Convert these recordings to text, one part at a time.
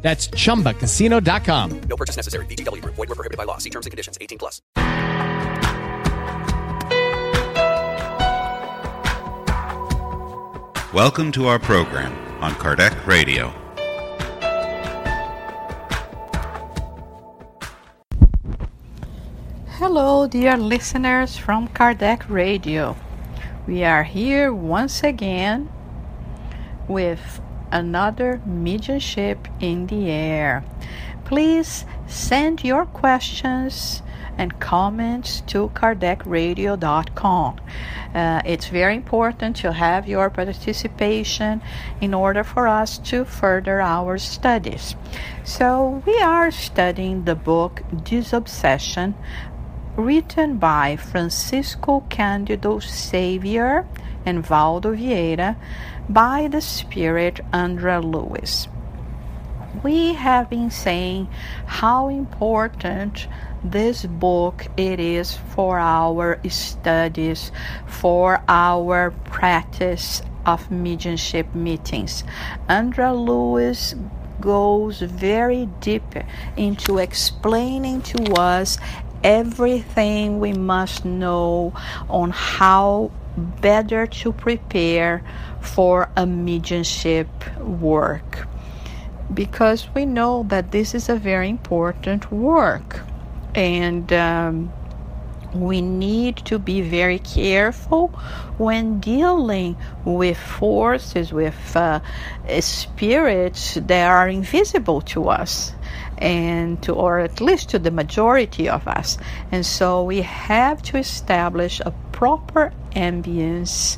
That's chumbacasino.com. No purchase necessary. VGW Group. Void were prohibited by law. See terms and conditions. 18 plus. Welcome to our program on Kardec Radio. Hello, dear listeners from Kardec Radio. We are here once again with another mediumship in the air. Please send your questions and comments to kardecradio.com. Uh, it's very important to have your participation in order for us to further our studies. So, we are studying the book Disobsession, written by Francisco Cândido Xavier and Waldo Vieira by the Spirit André Luiz. We have been saying how important this book it is for our studies, for our practice of mediumship meetings. André Luiz goes very deep into explaining to us everything we must know on how better to prepare for a mediumship work. Because we know that this is a very important work. And um, we need to be very careful when dealing with forces, with uh, spirits that are invisible to us and to or at least to the majority of us. And so we have to establish a proper ambience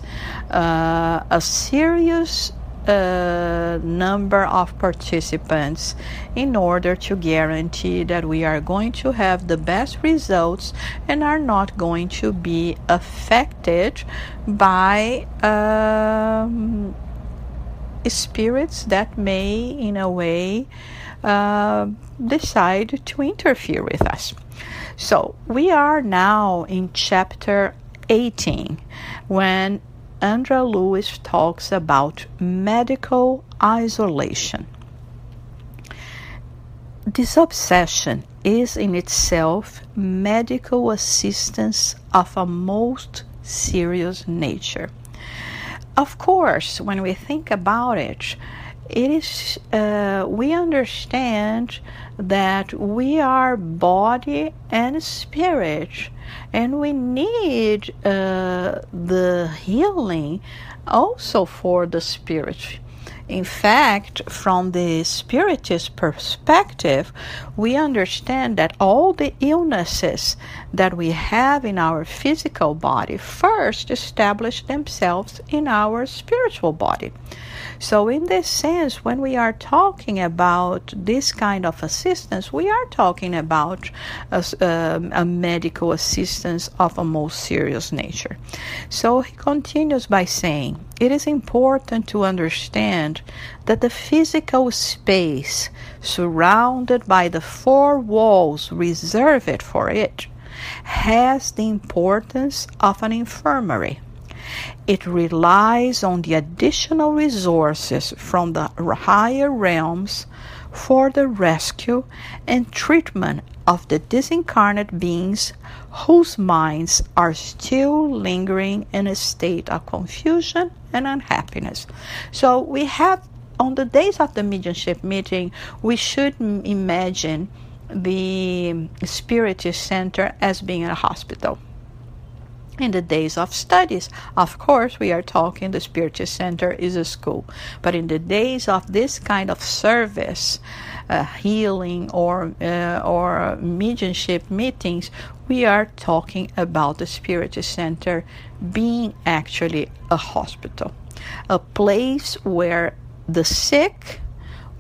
uh, a serious uh, number of participants in order to guarantee that we are going to have the best results and are not going to be affected by um, spirits that may, in a way, uh, decide to interfere with us. So we are now in chapter 18 when André Luiz talks about medical isolation. Disobsession is in itself medical assistance of a most serious nature. Of course, when we think about it, it is uh, we understand that we are body and spirit and we need uh, the healing also for the spirit. In fact, from the spiritist perspective, we understand that all the illnesses that we have in our physical body first establish themselves in our spiritual body. So, in this sense, when we are talking about this kind of assistance, we are talking about a, um, a medical assistance of a most serious nature. So, he continues by saying, it is important to understand that the physical space surrounded by the four walls reserved for it has the importance of an infirmary. It relies on the additional resources from the higher realms for the rescue and treatment of the disincarnate beings whose minds are still lingering in a state of confusion and unhappiness. So we have on the days of the mediumship meeting, we should imagine the spiritist center as being a hospital in the days of studies. Of course, we are talking the Spiritist Center is a school, but in the days of this kind of service, uh, healing or uh, or mediumship meetings, we are talking about the Spiritist Center being actually a hospital, a place where the sick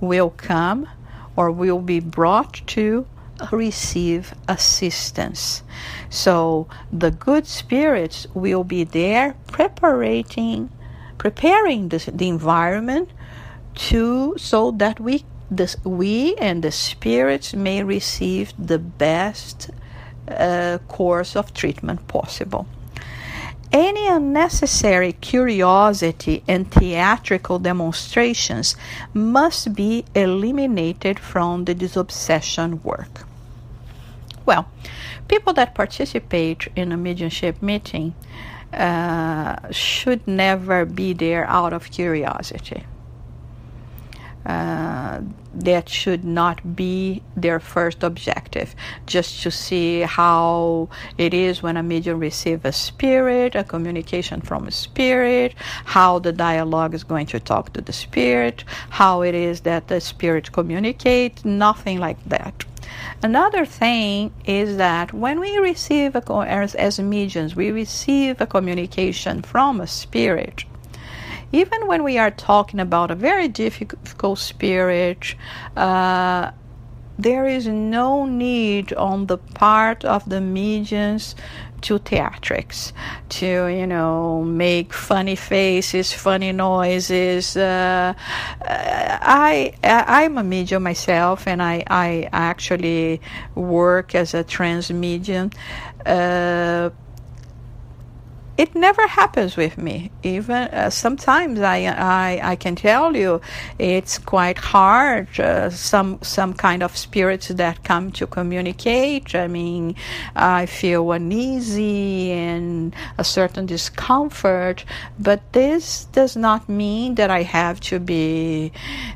will come or will be brought to receive assistance. So the good spirits will be there preparing preparing the, the environment to so that we this, we and the spirits may receive the best uh, course of treatment possible. Any unnecessary curiosity and theatrical demonstrations must be eliminated from the disobsession work. Well, people that participate in a mediumship meeting uh, should never be there out of curiosity. Uh, that should not be their first objective. Just to see how it is when a medium receives a spirit, a communication from a spirit, how the dialogue is going to talk to the spirit, how it is that the spirit communicates, nothing like that. Another thing is that when we receive a, as, as mediums, we receive a communication from a spirit even when we are talking about a very difficult spirit, uh, there is no need on the part of the mediums to theatrics to you know make funny faces funny noises uh, I, I i'm a medium myself and i i actually work as a trance medium. uh, it never happens with me. Even uh, sometimes I, I I can tell you it's quite hard. Uh, some some kind of spirits that come to communicate. I mean, I feel uneasy and a certain discomfort, but this does not mean that I have to be,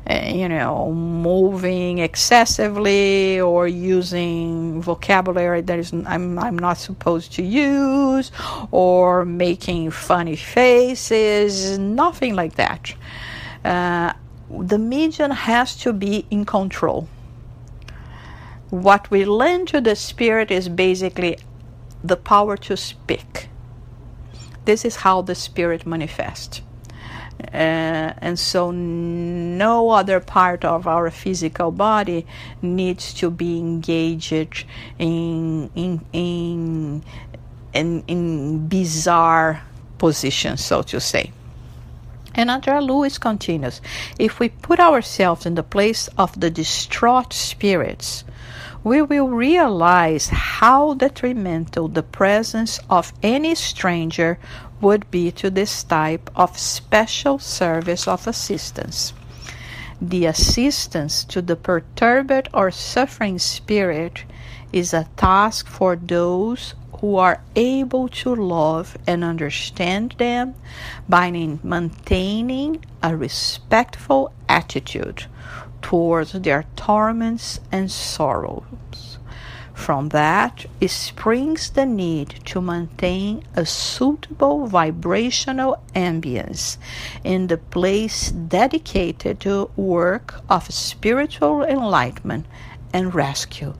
uh, you know, moving excessively or using vocabulary that is I'm I'm not supposed to use or making funny faces, nothing like that. Uh, the medium has to be in control. What we lend to the spirit is basically the power to speak. This is how the spirit manifests. Uh, and so no other part of our physical body needs to be engaged in in in in, bizarre positions, so to say. And André Luiz continues If we put ourselves in the place of the distraught spirits, we will realize how detrimental the presence of any stranger would be to this type of special service of assistance. The assistance to the perturbed or suffering spirit is a task for those who are able to love and understand them by maintaining a respectful attitude towards their torments and sorrows. From that springs the need to maintain a suitable vibrational ambience in the place dedicated to work of spiritual enlightenment and rescue,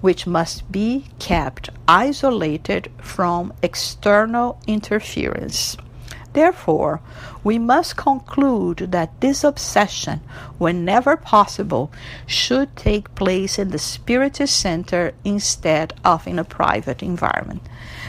which must be kept isolated from external interference. Therefore, we must conclude that disobsession, whenever possible, should take place in the spiritist center instead of in a private environment.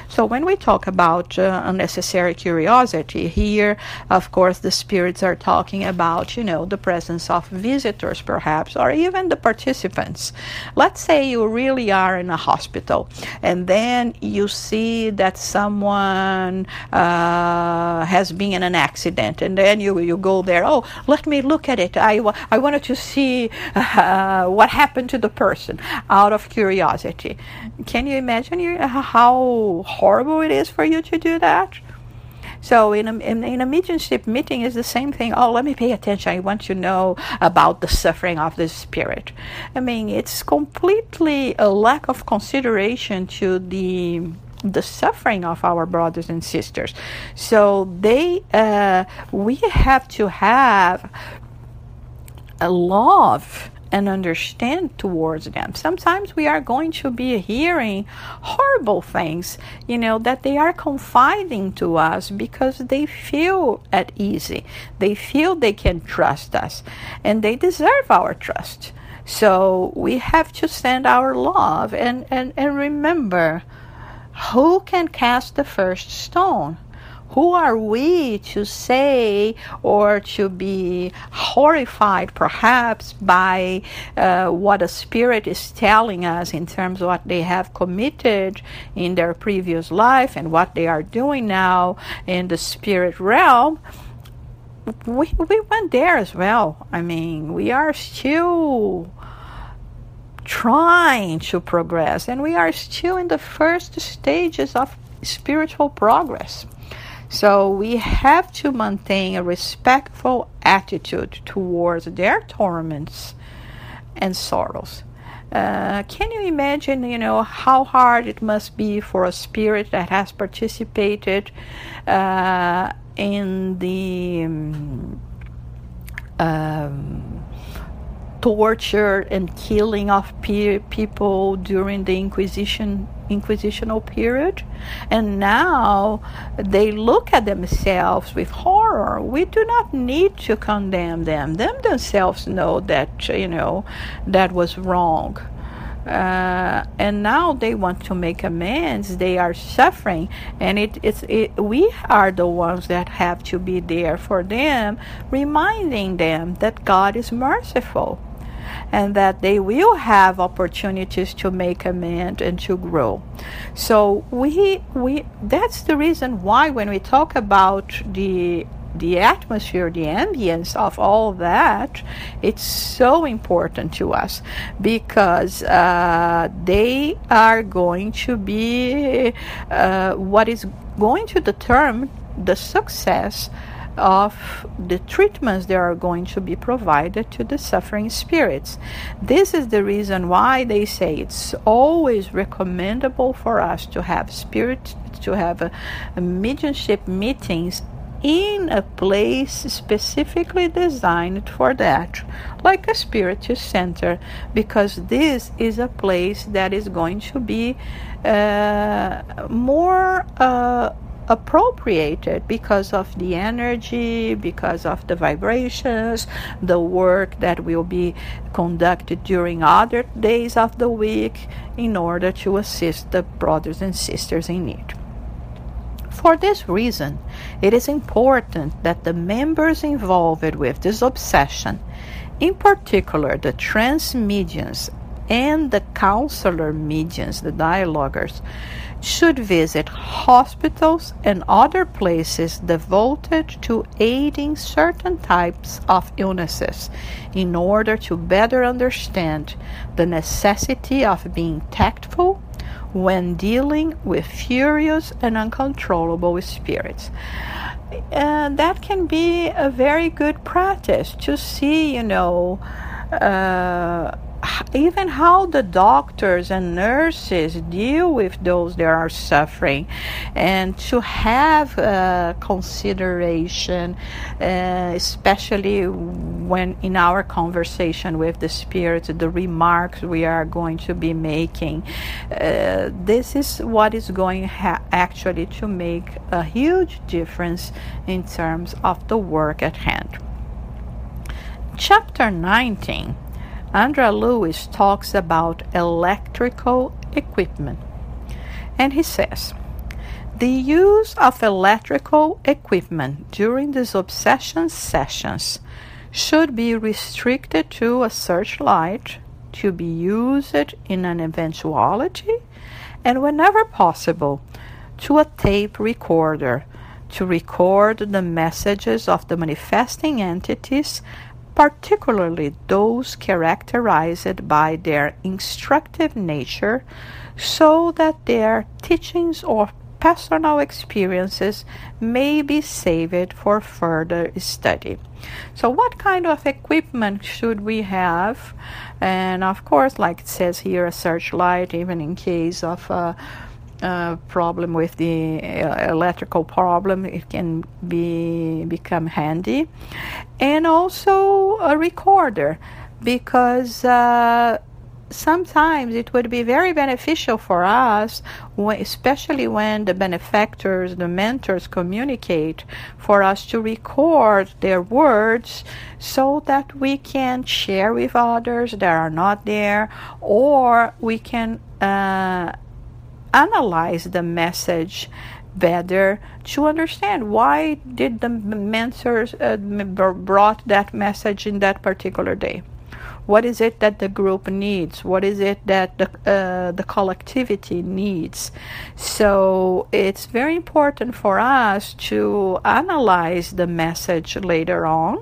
So when we talk about uh, unnecessary curiosity here, of course, the spirits are talking about, you know, the presence of visitors, perhaps, or even the participants. Let's say you really are in a hospital, and then you see that someone uh, has been in an accident, and then you you go there. Oh, let me look at it. I I wanted to see uh, what happened to the person out of curiosity. Can you imagine you, how horrible it is for you to do that? So in a, in, in, a mediumship meeting is the same thing. Oh, let me pay attention. I want to know about the suffering of the spirit. I mean, it's completely a lack of consideration to the the suffering of our brothers and sisters. So they, uh, we have to have a love and understand towards them. Sometimes we are going to be hearing horrible things, you know, that they are confiding to us because they feel at ease. They feel they can trust us and they deserve our trust. So we have to send our love and, and, and remember who can cast the first stone? Who are we to say or to be horrified perhaps by uh, what a spirit is telling us in terms of what they have committed in their previous life and what they are doing now in the spirit realm? We, we went there as well. I mean, we are still trying to progress and we are still in the first stages of spiritual progress. So we have to maintain a respectful attitude towards their torments and sorrows. Uh, can you imagine, you know, how hard it must be for a spirit that has participated uh, in the um, um, torture and killing of pe- people during the Inquisition inquisitional period. And now they look at themselves with horror. We do not need to condemn them. Them themselves know that you know that was wrong. Uh, and now they want to make amends. They are suffering. And it, it's it, we are the ones that have to be there for them reminding them that god is merciful and that they will have opportunities to make amends and to grow. So we we that's the reason why when we talk about the the atmosphere, the ambience of all that, it's so important to us because uh, they are going to be uh, what is going to determine the success of the treatments that are going to be provided to the suffering spirits. This is the reason why they say it's always recommendable for us to have spirit to have a, a mediumship meetings in a place specifically designed for that, like a spiritual center, because this is a place that is going to be uh, more uh, appropriated because of the energy, because of the vibrations, the work that will be conducted during other days of the week in order to assist the brothers and sisters in need. For this reason, it is important that the members involved with disobsession, in particular the trance mediums and the counselor mediums, the dialoguers, should visit hospitals and other places devoted to aiding certain types of illnesses in order to better understand the necessity of being tactful when dealing with furious and uncontrollable spirits. And that can be a very good practice to see, you know, uh, even how the doctors and nurses deal with those that are suffering. And to have uh, consideration uh, especially when in our conversation with the spirits the remarks we are going to be making uh, this is what is going ha- actually to make a huge difference in terms of the work at hand. Chapter 19 André Luiz talks about electrical equipment. And he says, the use of electrical equipment during disobsession sessions should be restricted to a searchlight to be used in an eventuality and whenever possible to a tape recorder to record the messages of the manifesting entities particularly those characterized by their instructive nature, so that their teachings or personal experiences may be saved for further study. So, what kind of equipment should we have? And of course, like it says here, a searchlight, even in case of uh, uh, problem with the uh, electrical problem, it can be become handy, and also a recorder because uh, sometimes it would be very beneficial for us, especially when the benefactors, the mentors communicate, for us to record their words so that we can share with others that are not there, or we can uh, analyze the message better to understand why did the mentors uh, brought that message in that particular day what is it that the group needs? What is it that the, uh, the collectivity needs? So it's very important for us to analyze the message later on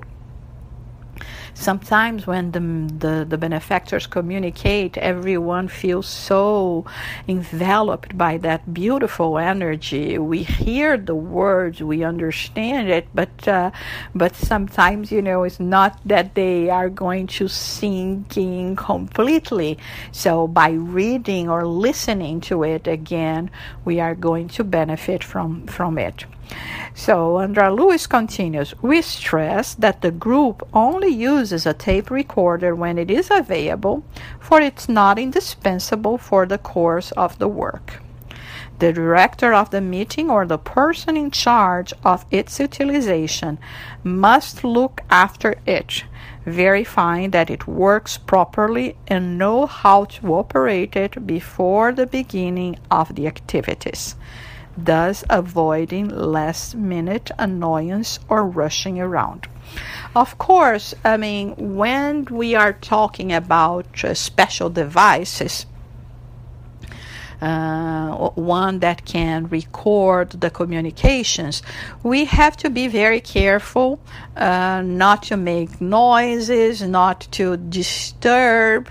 sometimes when the, the, the benefactors communicate, everyone feels so enveloped by that beautiful energy. We hear the words, we understand it, but uh, but sometimes you know it's not that they are going to sink in completely. So by reading or listening to it again, we are going to benefit from from it. So André Luiz continues, we stress that the group only uses a tape recorder when it is available, for it's not indispensable for the course of the work. The director of the meeting or the person in charge of its utilization must look after it, verifying that it works properly and know how to operate it before the beginning of the activities thus avoiding last minute annoyance or rushing around. Of course, I mean, when we are talking about uh, special devices, uh, one that can record the communications, we have to be very careful uh, not to make noises, not to disturb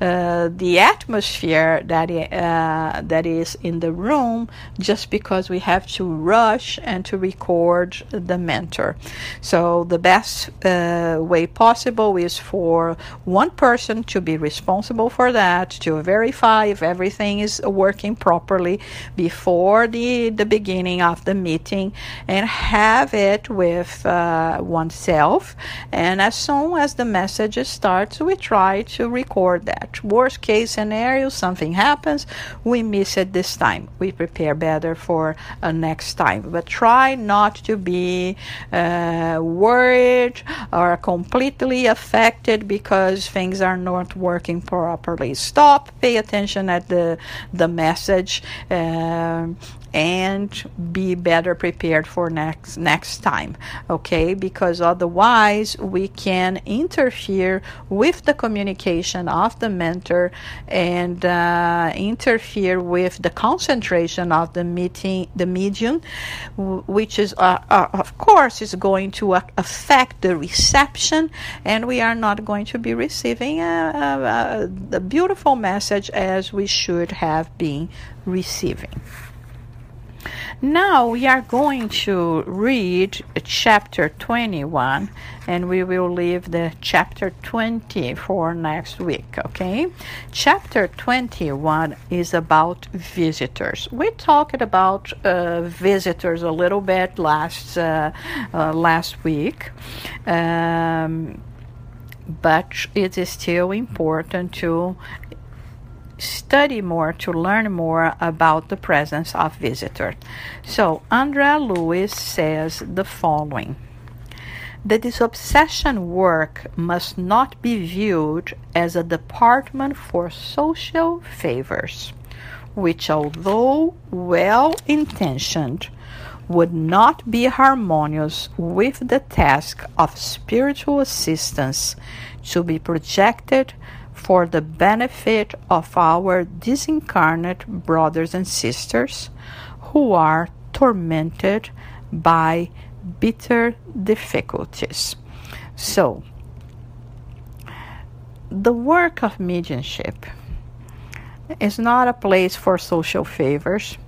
uh, the atmosphere that uh, that is in the room, just because we have to rush and to record the mentor. So the best uh, way possible is for one person to be responsible for that, to verify if everything is working properly before the, the beginning of the meeting and have it with uh, oneself. And as soon as the message starts, we try to record that. Worst case scenario, something happens, we miss it this time. We prepare better for uh, next time. But try not to be uh, worried or completely affected because things are not working properly. Stop, pay attention at the the message uh, and be better prepared for next next time okay? Because otherwise we can interfere with the communication of the mentor and uh, interfere with the concentration of the meeting the medium which is uh, uh, of course is going to affect the reception and we are not going to be receiving a, a, a beautiful message as we should have been receiving now we are going to read chapter 21 and we will leave the chapter 20 for next week, okay? Chapter 21 is about visitors. We talked about uh, visitors a little bit last uh, uh, last week. Um, but it is still important to study more to learn more about the presence of visitors. So, André Luiz says the following that disobsession work must not be viewed as a department for social favors, which, although well intentioned, would not be harmonious with the task of spiritual assistance to be projected for the benefit of our disincarnate brothers and sisters who are tormented by bitter difficulties. So, the work of mediumship is not a place for social favors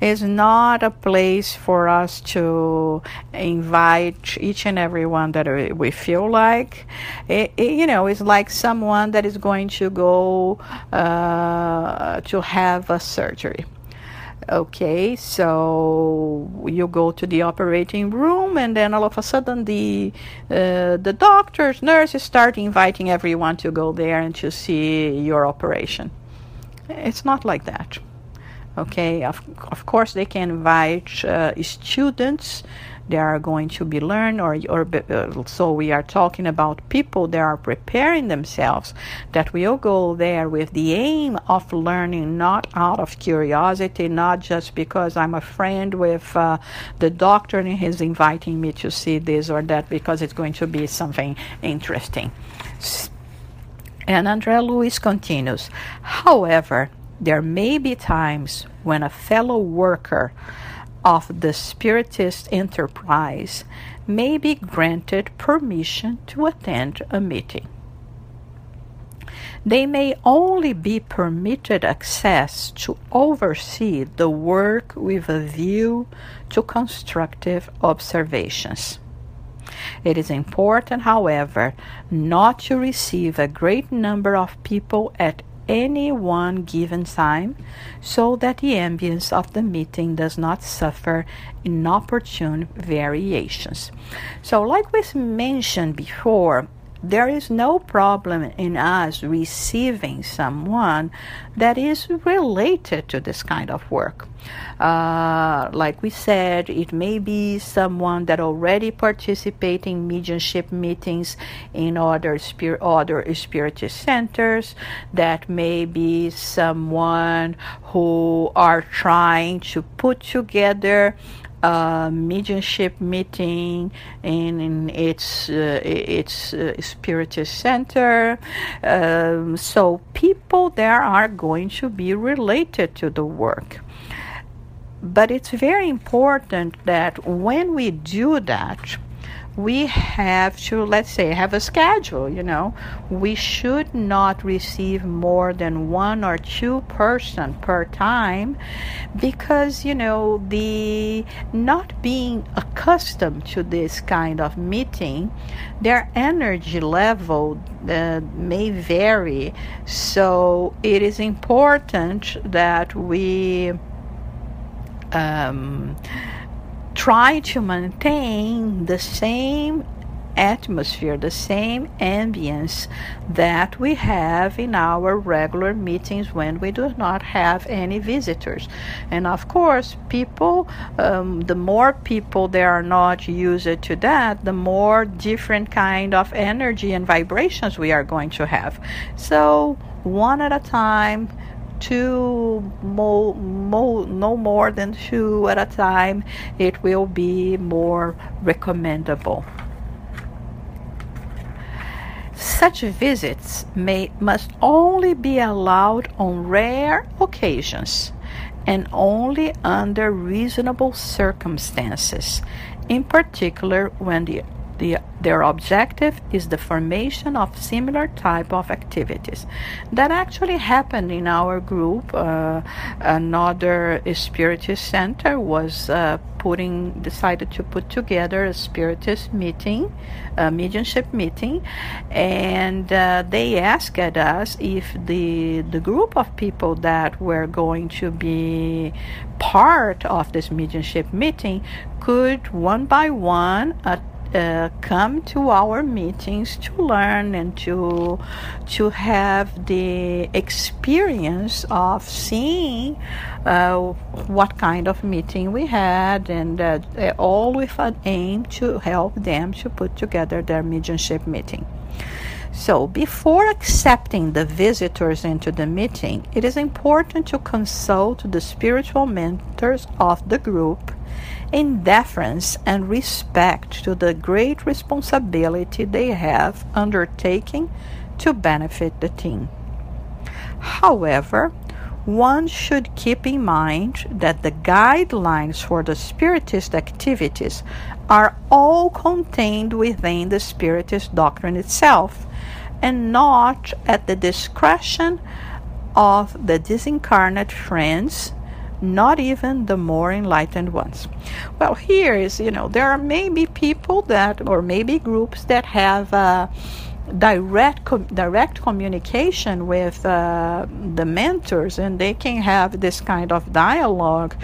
It's not a place for us to invite each and everyone that we feel like. It, it, you know, it's like someone that is going to go uh, to have a surgery. Okay, so you go to the operating room, and then all of a sudden the uh, the doctors, nurses start inviting everyone to go there and to see your operation. It's not like that. Okay, of, of course they can invite uh, students they are going to be learned or, or uh, so we are talking about people that are preparing themselves that will go there with the aim of learning not out of curiosity not just because i'm a friend with uh, the doctor and he's inviting me to see this or that because it's going to be something interesting and andré luiz continues however there may be times when a fellow worker of the Spiritist enterprise may be granted permission to attend a meeting. They may only be permitted access to oversee the work with a view to constructive observations. It is important, however, not to receive a great number of people at any one given time so that the ambience of the meeting does not suffer inopportune variations. So, like we mentioned before, there is no problem in us receiving someone that is related to this kind of work. Uh, like we said, it may be someone that already participate in mediumship meetings in other spirit, other spiritist centers. That may be someone who are trying to put together mediumship meeting in, in its uh, its uh, center. Um, so people there are going to be related to the work. But it's very important that when we do that, we have to let's say have a schedule you know. We should not receive more than one or two person per time because you know the not being accustomed to this kind of meeting their energy level uh, may vary. So it is important that we um, try to maintain the same atmosphere, the same ambience that we have in our regular meetings when we do not have any visitors. And of course, people, um, the more people they are not used to that, the more different kind of energy and vibrations we are going to have. So, one at a time two mo, mo, no more than two at a time it will be more recommendable. Such visits may must only be allowed on rare occasions and only under reasonable circumstances in particular when the the, their objective is the formation of similar type of activities that actually happened in our group. Uh, another spiritist center was uh, putting decided to put together a spiritist meeting a mediumship meeting and uh, they asked us if the the group of people that were going to be part of this mediumship meeting could one by one uh, come to our meetings to learn and to to have the experience of seeing uh, what kind of meeting we had and uh, all with an aim to help them to put together their mediumship meeting. So, before accepting the visitors into the meeting, it is important to consult the spiritual mentors of the group in deference and respect to the great responsibility they have undertaking to benefit the team. However, one should keep in mind that the guidelines for the Spiritist activities are all contained within the Spiritist doctrine itself and not at the discretion of the disincarnate friends not even the more enlightened ones. Well, here is, you know, there are maybe people that, or maybe groups that have uh, direct co- direct communication with uh, the mentors and they can have this kind of dialogue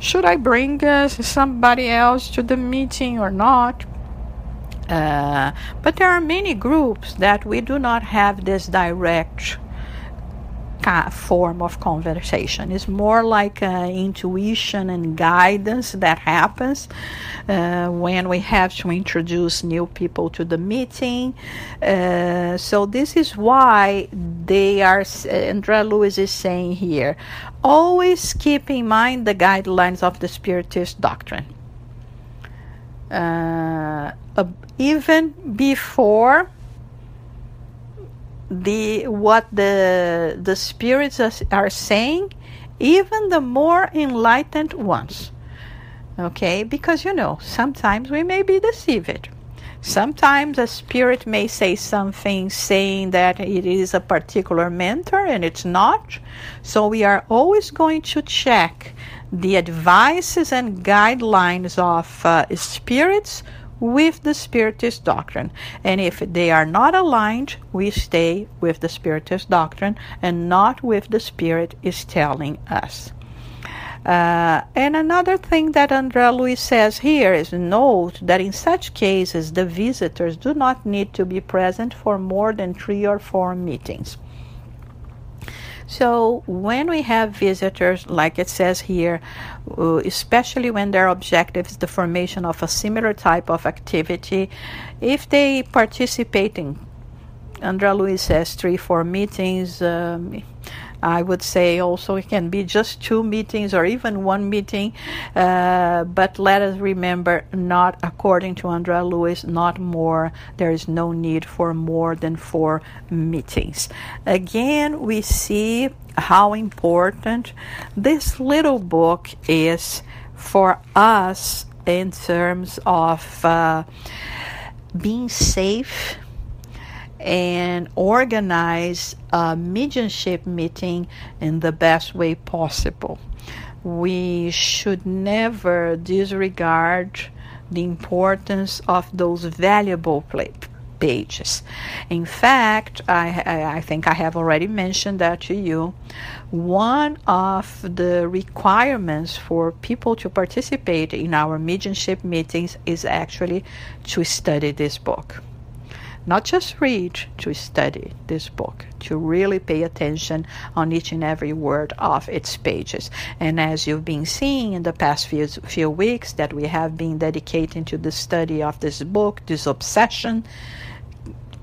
should i bring uh, somebody else to the meeting or not uh, but there are many groups that we do not have this direct form of conversation. It's more like uh, intuition and guidance that happens uh, when we have to introduce new people to the meeting. Uh, so this is why they are. André Luiz is saying here, always keep in mind the guidelines of the Spiritist doctrine. Uh, even before the what the the spirits are saying even the more enlightened ones. Okay? Because you know sometimes we may be deceived. Sometimes a spirit may say something saying that it is a particular mentor and it's not. So we are always going to check the advices and guidelines of uh, spirits with the Spiritist doctrine. And if they are not aligned, we stay with the Spiritist doctrine and not with the Spirit is telling us. Uh, and another thing that André Luiz says here is note that in such cases the visitors do not need to be present for more than three or four meetings. So when we have visitors, like it says here, uh, especially when their objective is the formation of a similar type of activity, if they participate in, André Luiz says three, four meetings. Um, I would say also it can be just two meetings or even one meeting, uh, but let us remember not according to André Luiz, not more. There is no need for more than four meetings. Again, we see how important this little book is for us in terms of uh, being safe and organize a mediumship meeting in the best way possible. We should never disregard the importance of those valuable pages. In fact, I, I, think I have already mentioned that to you. One of the requirements for people to participate in our mediumship meetings is actually to study this book not just read, to study this book, to really pay attention on each and every word of its pages. And as you've been seeing in the past few, few weeks, that we have been dedicating to the study of this book, Disobsession,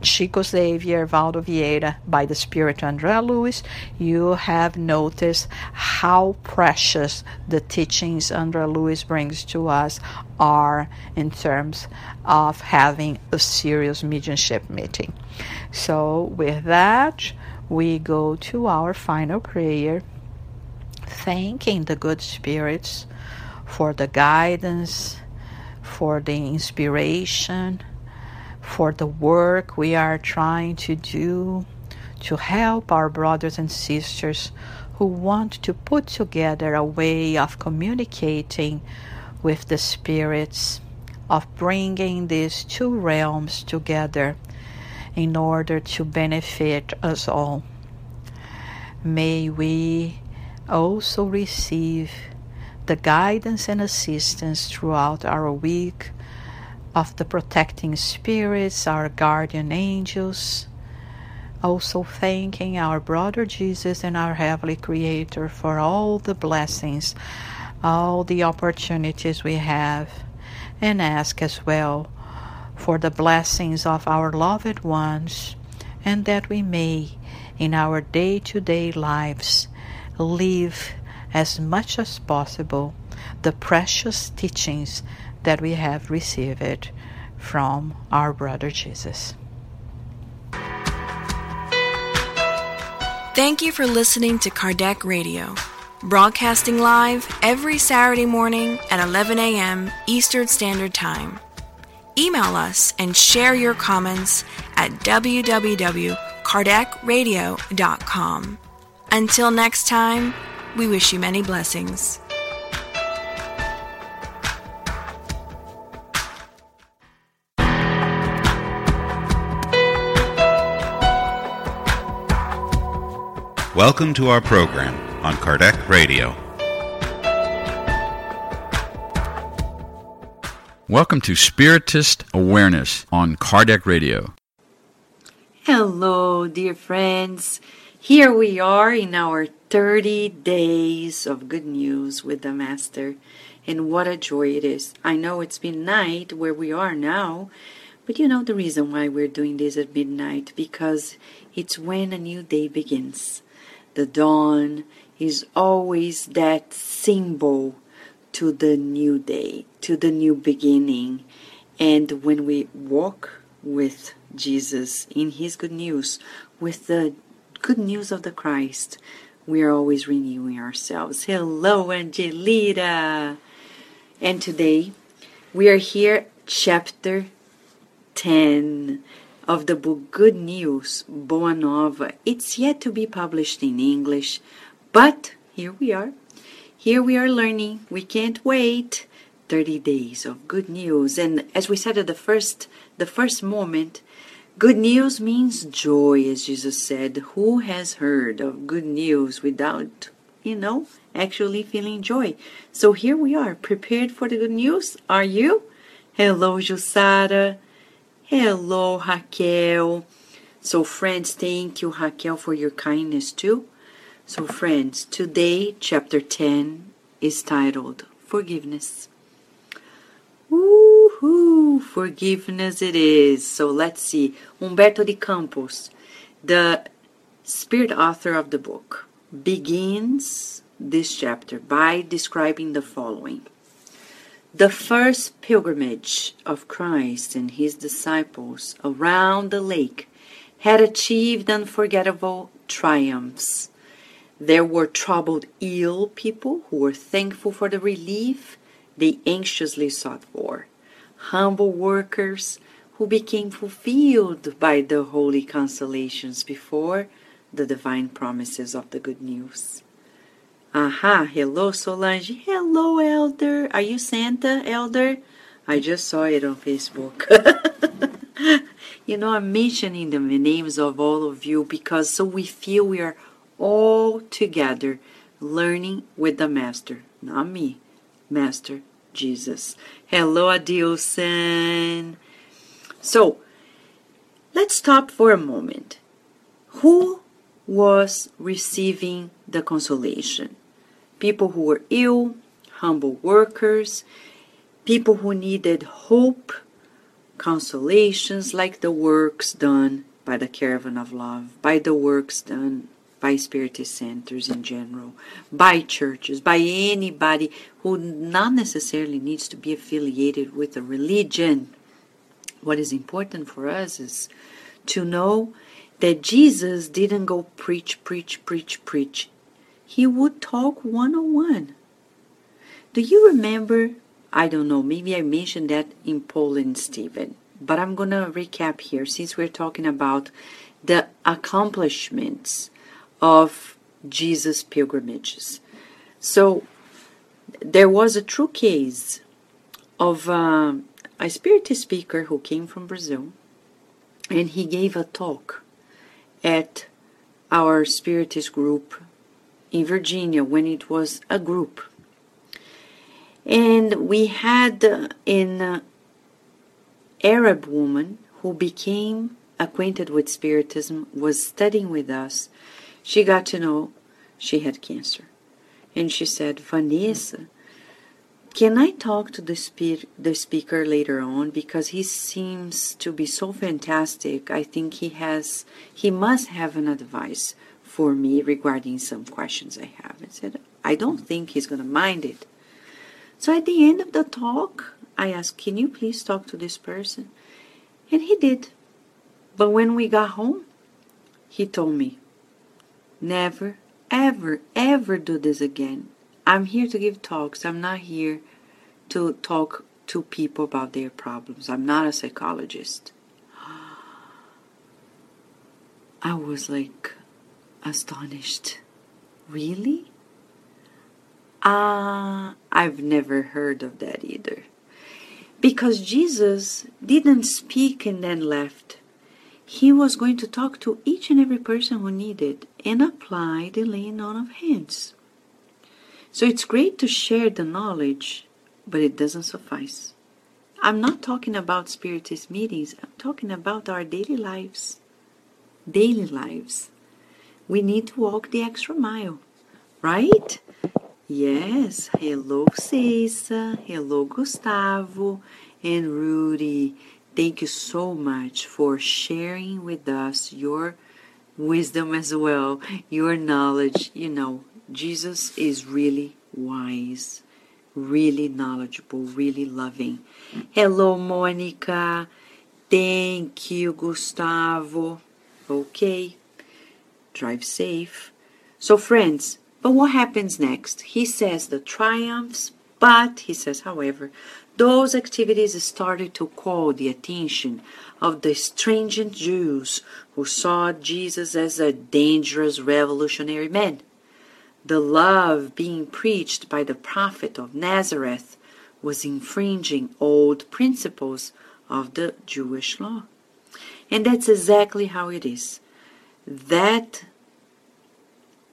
Chico Xavier, Waldo Vieira, by the Spirit André Luiz, you have noticed how precious the teachings André Luiz brings to us are in terms of having a serious mediumship meeting. So, with that, we go to our final prayer, thanking the good spirits for the guidance, for the inspiration for the work we are trying to do to help our brothers and sisters who want to put together a way of communicating with the spirits, of bringing these two realms together in order to benefit us all. May we also receive the guidance and assistance throughout our week of the protecting spirits, our guardian angels. Also, thanking our brother Jesus and our Heavenly Creator for all the blessings, all the opportunities we have, and ask as well for the blessings of our loved ones, and that we may, in our day to day lives, live as much as possible the precious teachings that we have received from our brother Jesus. Thank you for listening to Kardec Radio, broadcasting live every Saturday morning at 11 a.m. Eastern Standard Time. Email us and share your comments at www.kardecradio.com. Until next time, we wish you many blessings. Welcome to our program on Kardec Radio. Welcome to Spiritist Awareness on Kardec Radio. Hello, dear friends. Here we are in our 30 days of good news with the Master, and what a joy it is. I know it's midnight where we are now, but you know the reason why we're doing this at midnight because it's when a new day begins. The dawn is always that symbol to the new day, to the new beginning. And when we walk with Jesus in His good news, with the good news of the Christ, we are always renewing ourselves. Hello, Angelita! And today we are here, chapter 10 of the book Good News, Boa Nova. It's yet to be published in English, but here we are. Here we are learning. We can't wait. 30 days of good news. And as we said at the first the first moment, good news means joy, as Jesus said. Who has heard of good news without, you know, actually feeling joy? So here we are, prepared for the good news. Are you? Hello, Jussara. Hello, Raquel. So, friends, thank you, Raquel, for your kindness too. So, friends, today, chapter 10 is titled Forgiveness. Woohoo! Forgiveness it is. So, let's see. Humberto de Campos, the spirit author of the book, begins this chapter by describing the following the first pilgrimage of Christ and his disciples around the lake had achieved unforgettable triumphs. There were troubled, ill people who were thankful for the relief they anxiously sought for, humble workers who became fulfilled by the holy consolations before the divine promises of the good news. Aha, hello Solange. Hello Elder. Are you Santa, Elder? I just saw it on Facebook. you know, I'm mentioning the names of all of you because so we feel we are all together learning with the Master, not me, Master Jesus. Hello, Adilson. So, let's stop for a moment. Who was receiving the consolation? people who were ill, humble workers, people who needed hope, consolations like the works done by the Caravan of Love, by the works done by Spiritist centers in general, by churches, by anybody who not necessarily needs to be affiliated with a religion. What is important for us is to know that Jesus didn't go preach, preach, preach, preach he would talk one on one. Do you remember? I don't know, maybe I mentioned that in Poland, Stephen, but I'm going to recap here since we're talking about the accomplishments of Jesus' pilgrimages. So, there was a true case of uh, a spiritist speaker who came from Brazil, and he gave a talk at our spiritist group in Virginia when it was a group. And we had uh, an uh, Arab woman who became acquainted with Spiritism, was studying with us. She got to know she had cancer. And she said, Vanessa, can I talk to the, spe- the speaker later on because he seems to be so fantastic. I think he has he must have an advice for me regarding some questions I have. I said, I don't think he's going to mind it. So at the end of the talk, I asked, Can you please talk to this person? And he did. But when we got home, he told me, Never, ever, ever do this again. I'm here to give talks. I'm not here to talk to people about their problems. I'm not a psychologist. I was like, astonished. Really? Ah, uh, I've never heard of that either. Because Jesus didn't speak and then left. He was going to talk to each and every person who needed and apply the laying on of hands. So it's great to share the knowledge, but it doesn't suffice. I'm not talking about spiritist meetings, I'm talking about our daily lives. Daily lives. We need to walk the extra mile, right? Yes. Hello, Cesa. Hello, Gustavo and Rudy. Thank you so much for sharing with us your wisdom as well, your knowledge. You know, Jesus is really wise, really knowledgeable, really loving. Hello, Monica. Thank you, Gustavo. Okay. Drive safe. So, friends, but what happens next? He says the triumphs, but he says, however, those activities started to call the attention of the stringent Jews who saw Jesus as a dangerous revolutionary man. The love being preached by the prophet of Nazareth was infringing old principles of the Jewish law. And that's exactly how it is. That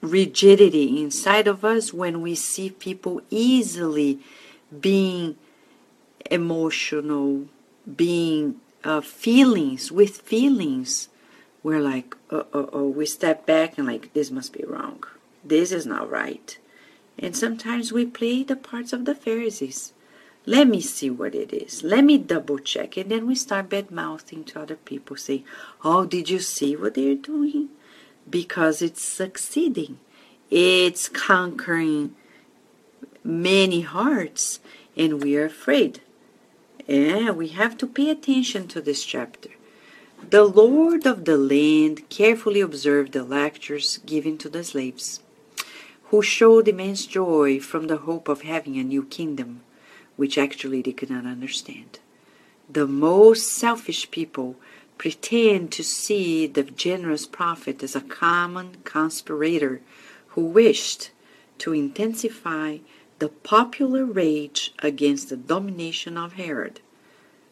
rigidity inside of us when we see people easily being emotional, being uh, feelings with feelings. We're like, oh, oh, oh, we step back and like, this must be wrong. This is not right. And sometimes we play the parts of the Pharisees. Let me see what it is. Let me double check. And then we start bad mouthing to other people, say, Oh, did you see what they're doing? Because it's succeeding, it's conquering many hearts, and we are afraid. Yeah, we have to pay attention to this chapter. The lord of the land carefully observed the lectures given to the slaves, who showed immense joy from the hope of having a new kingdom, which actually they could not understand. The most selfish people pretend to see the generous prophet as a common conspirator who wished to intensify the popular rage against the domination of Herod.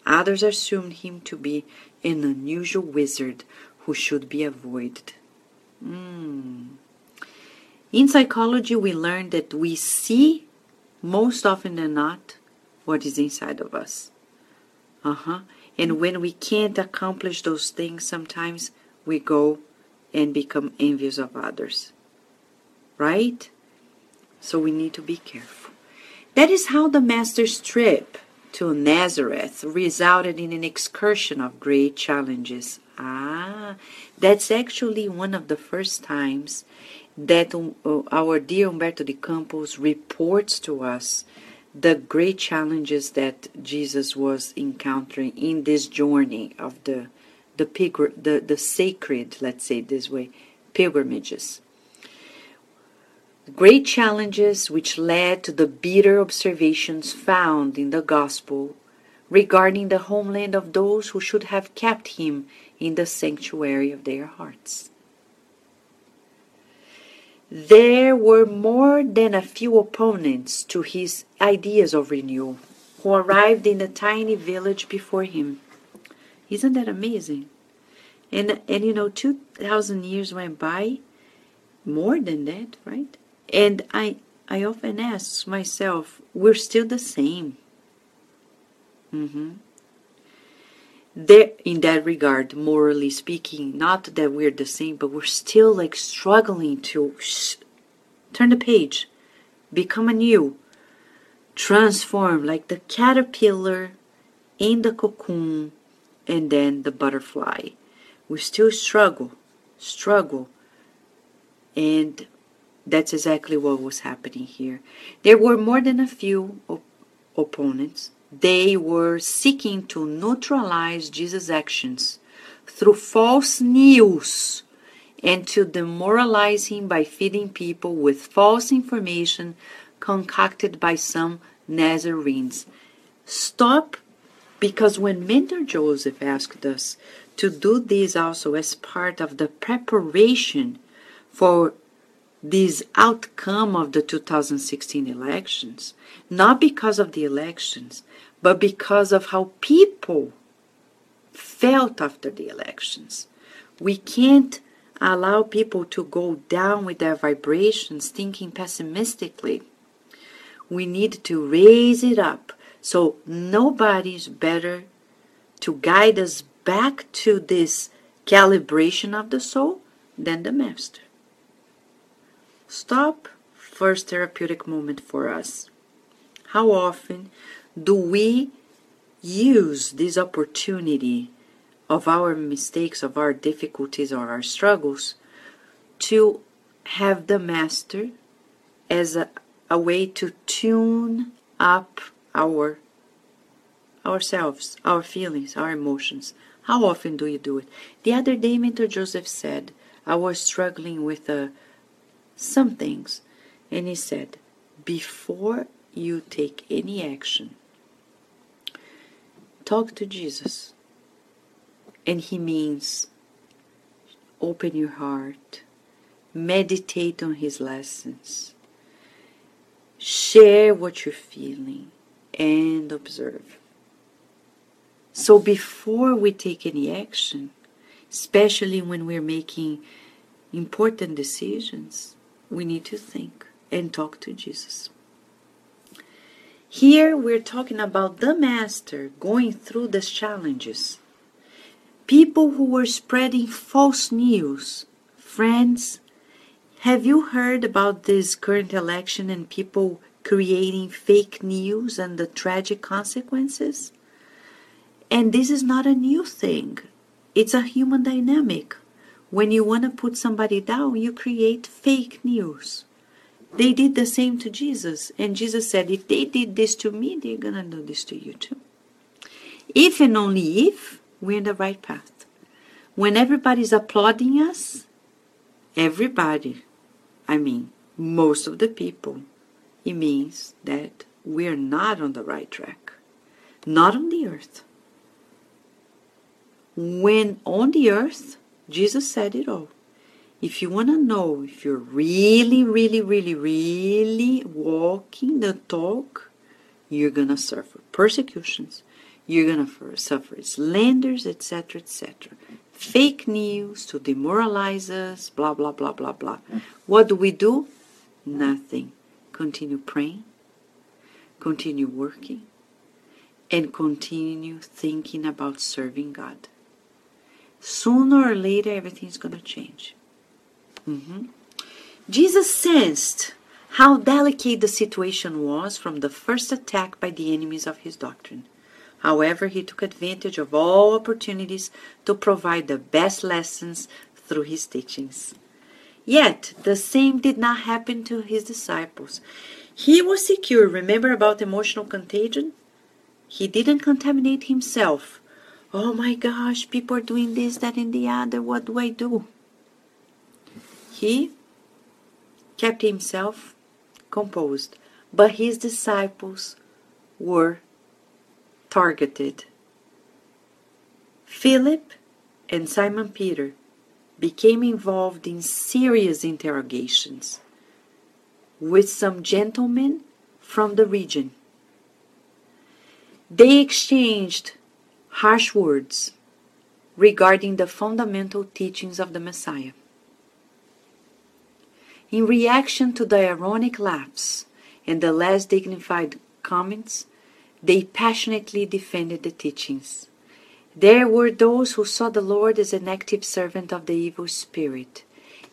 Others assumed him to be an unusual wizard who should be avoided. Mm. In psychology, we learn that we see most often than not what is inside of us. Uh huh. And when we can't accomplish those things, sometimes we go and become envious of others. Right? So we need to be careful. That is how the Master's trip to Nazareth resulted in an excursion of great challenges. Ah, that's actually one of the first times that uh, our dear Humberto de Campos reports to us the great challenges that Jesus was encountering in this journey of the the, the, the sacred, let's say this way, pilgrimages great challenges which led to the bitter observations found in the Gospel regarding the homeland of those who should have kept him in the sanctuary of their hearts. There were more than a few opponents to his ideas of renewal who arrived in the tiny village before him. Isn't that amazing? And, and you know, 2,000 years went by, more than that, right? And I, I often ask myself, we're still the same. Mm-hmm. There, in that regard, morally speaking, not that we're the same, but we're still like struggling to sh- turn the page, become anew, transform like the caterpillar in the cocoon and then the butterfly. We still struggle, struggle, and that's exactly what was happening here. There were more than a few op- opponents. They were seeking to neutralize Jesus' actions through false news and to demoralize him by feeding people with false information concocted by some Nazarenes. Stop, because when Mentor Joseph asked us to do this also as part of the preparation for this outcome of the 2016 elections, not because of the elections, but because of how people felt after the elections. We can't allow people to go down with their vibrations thinking pessimistically. We need to raise it up so nobody's better to guide us back to this calibration of the soul than the master. Stop, first therapeutic moment for us. How often do we use this opportunity of our mistakes, of our difficulties, or our struggles to have the master as a, a way to tune up our ourselves, our feelings, our emotions. How often do you do it? The other day, Mentor Joseph said, I was struggling with uh, some things, and he said, Before you take any action, talk to Jesus. And he means open your heart, meditate on his lessons, share what you're feeling, and observe. So before we take any action, especially when we're making important decisions, we need to think and talk to Jesus. Here we're talking about the Master going through these challenges. People who were spreading false news. Friends, have you heard about this current election and people creating fake news and the tragic consequences? And this is not a new thing, it's a human dynamic. When you want to put somebody down, you create fake news. They did the same to Jesus, and Jesus said, If they did this to me, they're going to do this to you too. If and only if we're in the right path. When everybody's applauding us, everybody, I mean, most of the people, it means that we're not on the right track, not on the earth. When on the earth, Jesus said it all. If you want to know if you're really, really, really, really walking the talk, you're going to suffer persecutions. You're going to suffer slanders, etc., etc. Fake news to demoralize us, blah, blah, blah, blah, blah. What do we do? Nothing. Continue praying, continue working, and continue thinking about serving God. Sooner or later, everything's going to change. Mm-hmm. Jesus sensed how delicate the situation was from the first attack by the enemies of his doctrine. However, he took advantage of all opportunities to provide the best lessons through his teachings. Yet, the same did not happen to his disciples. He was secure. Remember about emotional contagion? He didn't contaminate himself. Oh my gosh, people are doing this, that, and the other. What do I do? He kept himself composed, but his disciples were targeted. Philip and Simon Peter became involved in serious interrogations with some gentlemen from the region. They exchanged harsh words regarding the fundamental teachings of the Messiah. In reaction to the ironic laughs and the less dignified comments, they passionately defended the teachings. There were those who saw the Lord as an active servant of the evil spirit,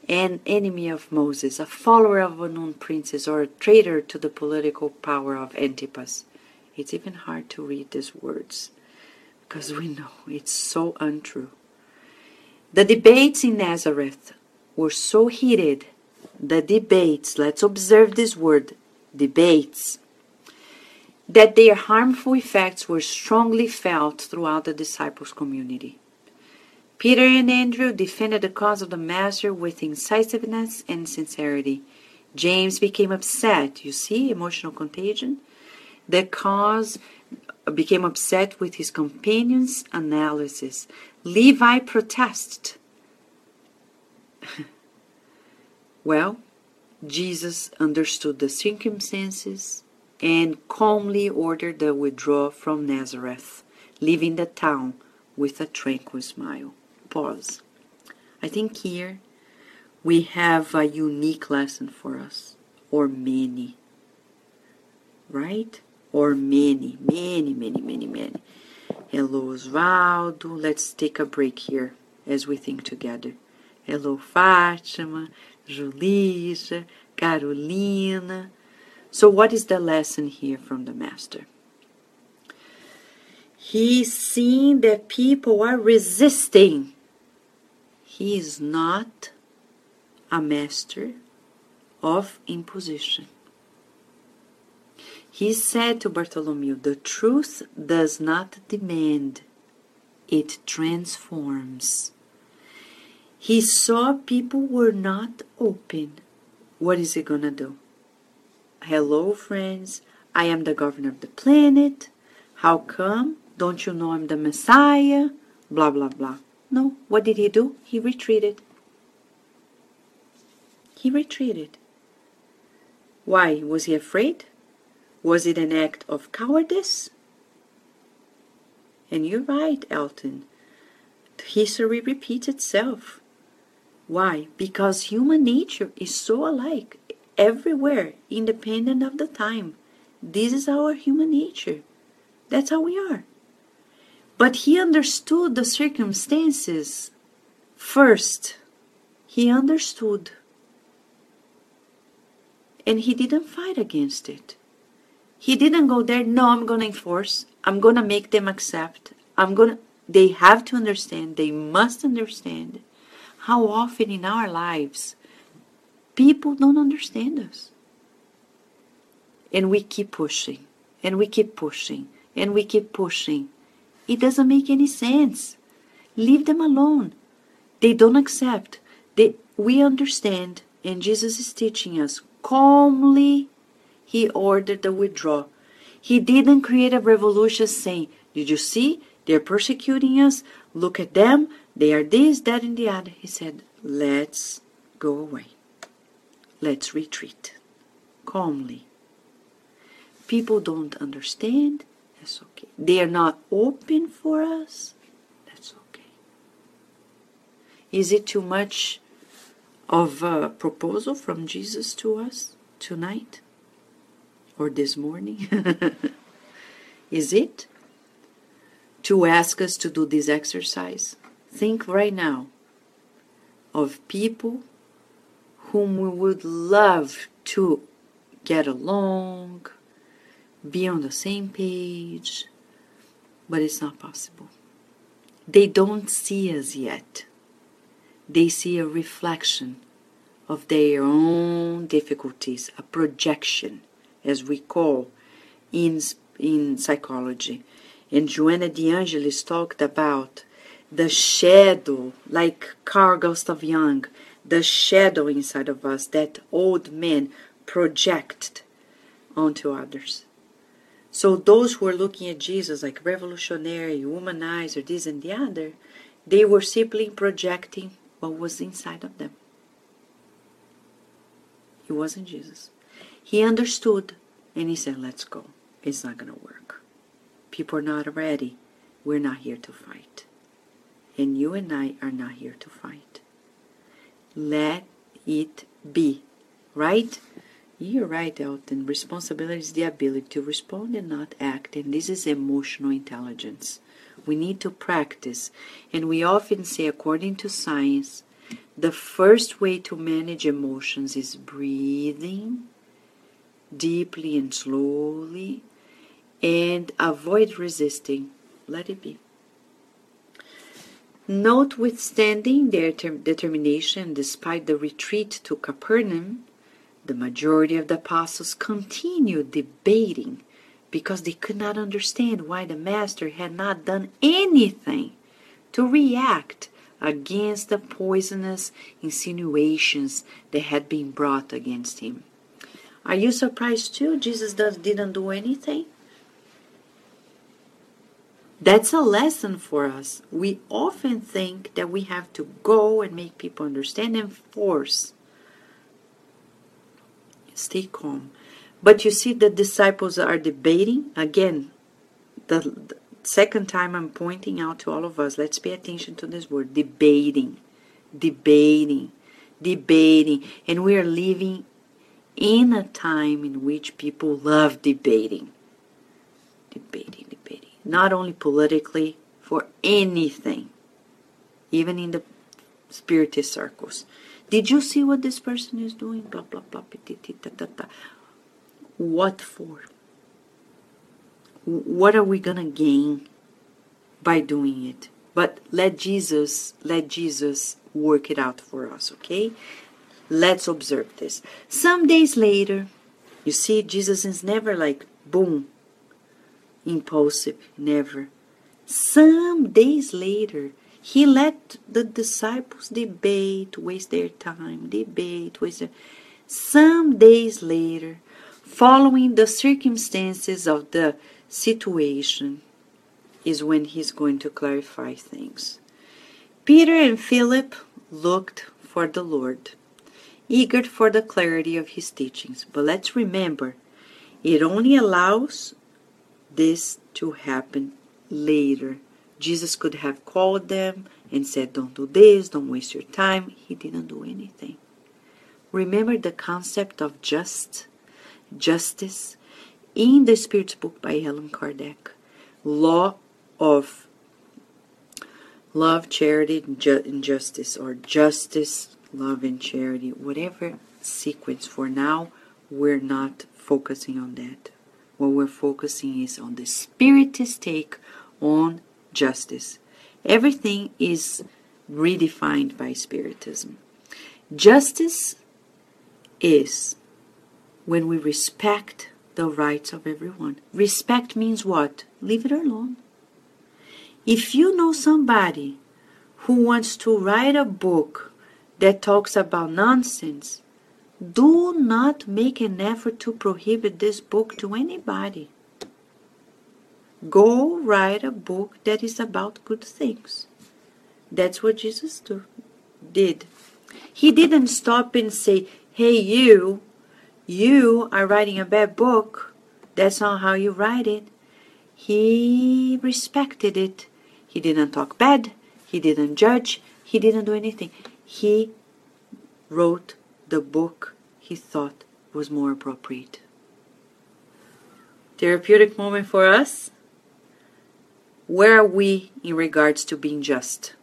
an enemy of Moses, a follower of unknown princes, or a traitor to the political power of Antipas. It's even hard to read these words because we know it's so untrue. The debates in Nazareth were so heated the debates, let's observe this word, debates, that their harmful effects were strongly felt throughout the disciples' community. Peter and Andrew defended the cause of the Master with incisiveness and sincerity. James became upset. You see, emotional contagion? The cause became upset with his companion's analysis. Levi protested. Well, Jesus understood the circumstances and calmly ordered the withdrawal from Nazareth, leaving the town with a tranquil smile. Pause. I think here we have a unique lesson for us, or many, right? Or many, many, many, many, many. Hello, Osvaldo. Let's take a break here as we think together. Hello, Fátima, Julissa, Carolina. So, what is the lesson here from the Master? He's seeing that people are resisting. He is not a master of imposition. He said to Bartholomew, The truth does not demand, it transforms. He saw people were not open. What is he gonna do? Hello, friends. I am the governor of the planet. How come? Don't you know I'm the Messiah? Blah, blah, blah. No. What did he do? He retreated. He retreated. Why? Was he afraid? Was it an act of cowardice? And you're right, Elton. History repeats itself. Why? Because human nature is so alike everywhere, independent of the time. This is our human nature. That's how we are. But he understood the circumstances first. He understood. And he didn't fight against it. He didn't go there, no, I'm going to enforce. I'm going to make them accept. I'm going to, they have to understand, they must understand how often in our lives people don't understand us. And we keep pushing, and we keep pushing, and we keep pushing. It doesn't make any sense. Leave them alone. They don't accept. They, we understand, and Jesus is teaching us calmly. He ordered the withdrawal. He didn't create a revolution saying, Did you see? They're persecuting us. Look at them. They are this, that, and the other. He said, Let's go away. Let's retreat calmly. People don't understand. That's okay. They are not open for us. That's okay. Is it too much of a proposal from Jesus to us tonight or this morning? Is it to ask us to do this exercise? Think right now of people whom we would love to get along, be on the same page, but it's not possible. They don't see us yet. They see a reflection of their own difficulties, a projection, as we call in, in psychology. And Joanna de Angelis talked about the shadow, like Carl Gustav Jung, the shadow inside of us that old men projected onto others. So those who were looking at Jesus like revolutionary, womanizer, this and the other, they were simply projecting what was inside of them. He wasn't Jesus. He understood and he said, Let's go. It's not going to work. People are not ready. We're not here to fight. And you and I are not here to fight. Let it be. Right? You're right, Elton. Responsibility is the ability to respond and not act, and this is emotional intelligence. We need to practice, and we often say, according to science, the first way to manage emotions is breathing deeply and slowly and avoid resisting. Let it be. Notwithstanding their determination, despite the retreat to Capernaum, the majority of the apostles continued debating because they could not understand why the Master had not done anything to react against the poisonous insinuations that had been brought against him. Are you surprised too? Jesus does, didn't do anything? That's a lesson for us. We often think that we have to go and make people understand and force. Stay calm. But you see, the disciples are debating. Again, the, second time I'm pointing out to all of us, let's pay attention to this word debating, debating, debating. And we are living in a time in which people love debating. Debating, debating. Not only politically, for anything, even in the spiritist circles. Did you see what this person is doing? Blah, blah, blah. What for? What are we going to gain by doing it? But let Jesus, let Jesus work it out for us, okay? Let's observe this. Some days later, you see, Jesus is never like boom, impulsive, never. Some days later, he let the disciples debate, waste their time, debate, waste their... Some days later, following the circumstances of the situation, is when he's going to clarify things. Peter and Philip looked for the Lord eager for the clarity of his teachings. But let's remember, it only allows this to happen later. Jesus could have called them and said, Don't do this, don't waste your time. He didn't do anything. Remember the concept of just, justice, in the Spirit's book by Allan Kardec. Law of love, charity, and justice, or justice, love and charity, whatever sequence. For now, we're not focusing on that. What we're focusing is on the spiritist take on justice. Everything is redefined by spiritism. Justice is when we respect the rights of everyone. Respect means what? Leave it alone. If you know somebody who wants to write a book that talks about nonsense, do not make an effort to prohibit this book to anybody. Go write a book that is about good things. That's what Jesus do, did. He didn't stop and say, Hey, you, you are writing a bad book. That's not how you write it. He respected it. He didn't talk bad. He didn't judge. He didn't do anything he wrote the book he thought was more appropriate. Therapeutic moment for us? Where are we in regards to being just?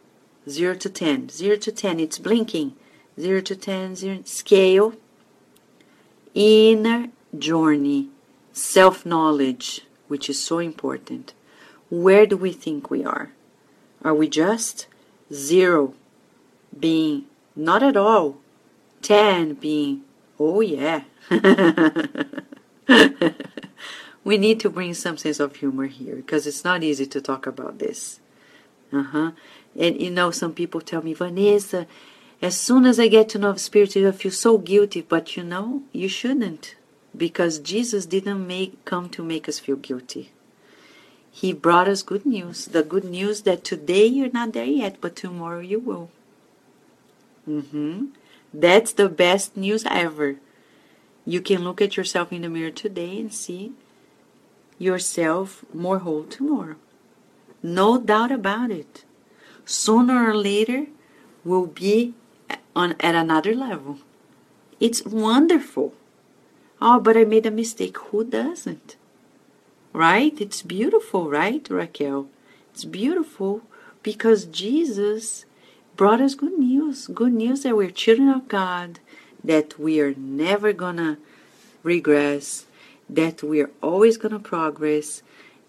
0 to 10. 0 to 10, it's blinking. 0 to 10, zero, scale. Inner journey, self knowledge, which is so important. Where do we think we are? Are we just? Zero being not at all, 10 being oh yeah. we need to bring some sense of humor here because it's not easy to talk about this. Uh huh. And you know, some people tell me, Vanessa, as soon as I get to know the Spirit, I feel so guilty. But you know, you shouldn't because Jesus didn't make come to make us feel guilty. He brought us good news. The good news that today you're not there yet, but tomorrow you will. Mm-hmm. That's the best news ever. You can look at yourself in the mirror today and see yourself more whole tomorrow. No doubt about it. Sooner or later, we'll be on at another level. It's wonderful. Oh, but I made a mistake. Who doesn't? Right? It's beautiful, right, Raquel? It's beautiful because Jesus brought us good news. Good news that we're children of God, that we are never gonna regress, that we are always gonna progress,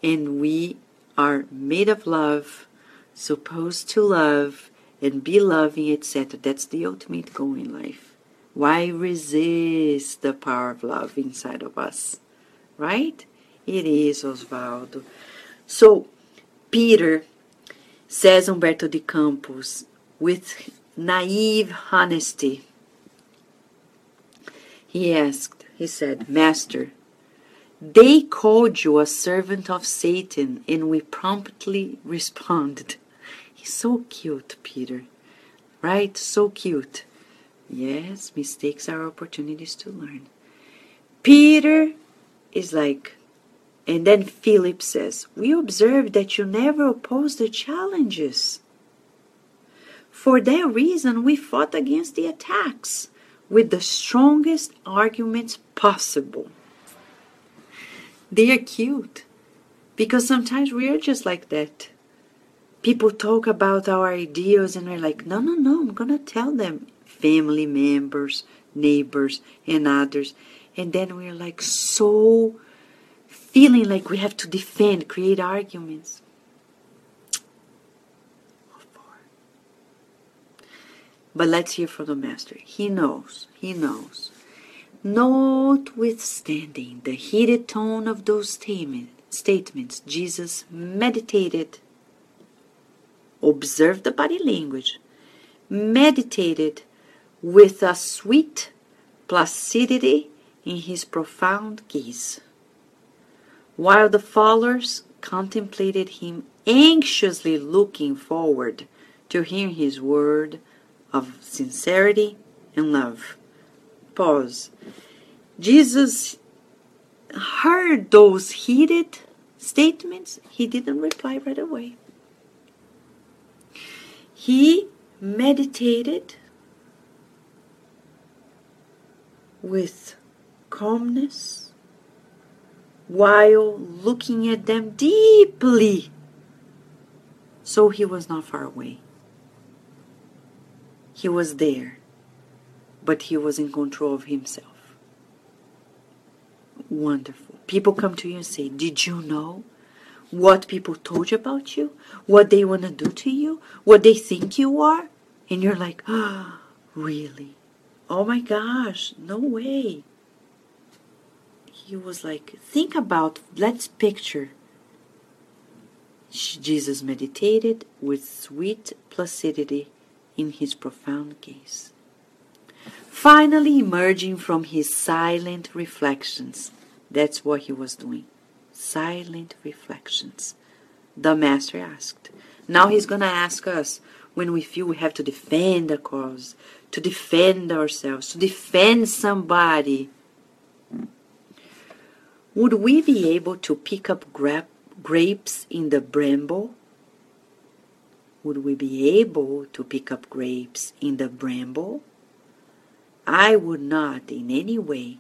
and we are made of love, supposed to love and be loving, etc. That's the ultimate goal in life. Why resist the power of love inside of us? Right? It is Osvaldo. So, Peter says Humberto de Campos with naive honesty. He asked, he said, Master, they called you a servant of Satan, and we promptly responded. He's so cute, Peter. Right? So cute. Yes, mistakes are opportunities to learn. Peter is like, And then Philip says, We observe that you never oppose the challenges. For that reason, we fought against the attacks with the strongest arguments possible. They are cute because sometimes we are just like that. People talk about our ideals and we're like, no, no, no, I'm going to tell them. Family members, neighbors, and others. And then we're like so feeling like we have to defend, create arguments. But let's hear from the Master. He knows, he knows. Notwithstanding the heated tone of those statements, Jesus meditated, observed the body language, meditated with a sweet placidity in his profound gaze, while the followers contemplated him anxiously looking forward to hear his word of sincerity and love. Pause. Jesus heard those heated statements. He didn't reply right away. He meditated with calmness while looking at them deeply. So he was not far away. He was there, but he was in control of himself. Wonderful. People come to you and say, Did you know what people told you about you? What they want to do to you? What they think you are? And you're like, oh, really? Oh my gosh, no way. He was like, Think about, let's picture. Jesus meditated with sweet placidity in his profound gaze. Finally, emerging from his silent reflections, that's what he was doing. Silent reflections. The Master asked. Now he's going to ask us when we feel we have to defend a cause, to defend ourselves, to defend somebody. Would we be able to pick up gra- grapes in the bramble would we be able to pick up grapes in the bramble? I would not in any way